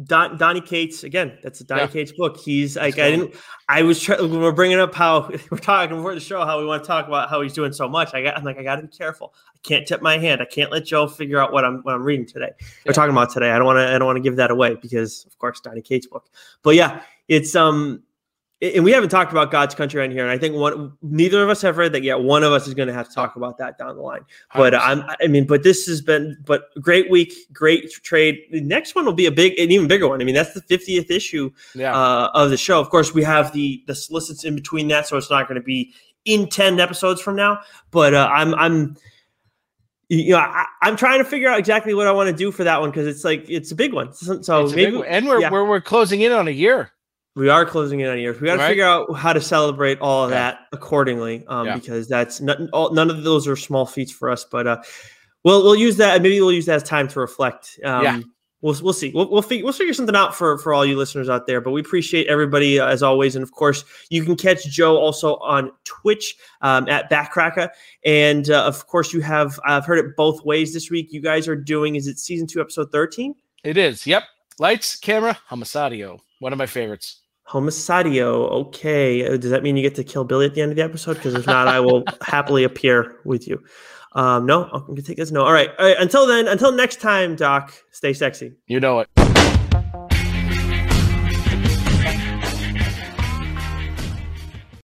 Don, Donny Cates again. That's a Donny Yeah. Cates book. He's like I didn't. I was try- we're bringing up how we're talking before the show how we want to talk about how he's doing so much. I got. I'm like I got to be careful. I can't tip my hand. I can't let Joe figure out what I'm what I'm reading today. Yeah. We're talking about today. I don't want to. I don't want to give that away because of course Donny Cates book. But yeah, it's um. And we haven't talked about God's country on here, and I think one neither of us have read that yet. One of us is going to have to talk about that down the line. But 100. I'm, I mean, but this has been, but great week, great trade. The next one will be a big, an even bigger one. I mean, that's the 50th issue yeah. uh, of the show. Of course, we have the the solicits in between that, so it's not going to be in 10 episodes from now. But uh, I'm, I'm, you know, I, I'm trying to figure out exactly what I want to do for that one because it's like it's a big one. So, It's maybe one. and we're, yeah. we're we're closing in on a year. We are closing in on years. We got to Right. figure out how to celebrate all of Yeah. that accordingly, um, Yeah. because that's not, all, none of those are small feats for us. But uh, we'll we'll use that. Maybe we'll use that as time to reflect. Um, Yeah. We'll, we'll see. We'll we'll figure, we'll figure something out for for all you listeners out there. But we appreciate everybody uh, as always, and of course you can catch Joe also on Twitch um, at BackCrackah, and uh, of course you have I've heard it both ways this week. You guys are doing is it season two episode thirteen? It is. Yep. Lights, camera, Homicidio. One of my favorites. Homicidio. Okay. Uh, Does that mean you get to kill Billy at the end of the episode? Because if not, I will happily appear with you. Um, no, I'm going to take this no. All right. All right. Until then, until next time, Doc, stay sexy. You know it.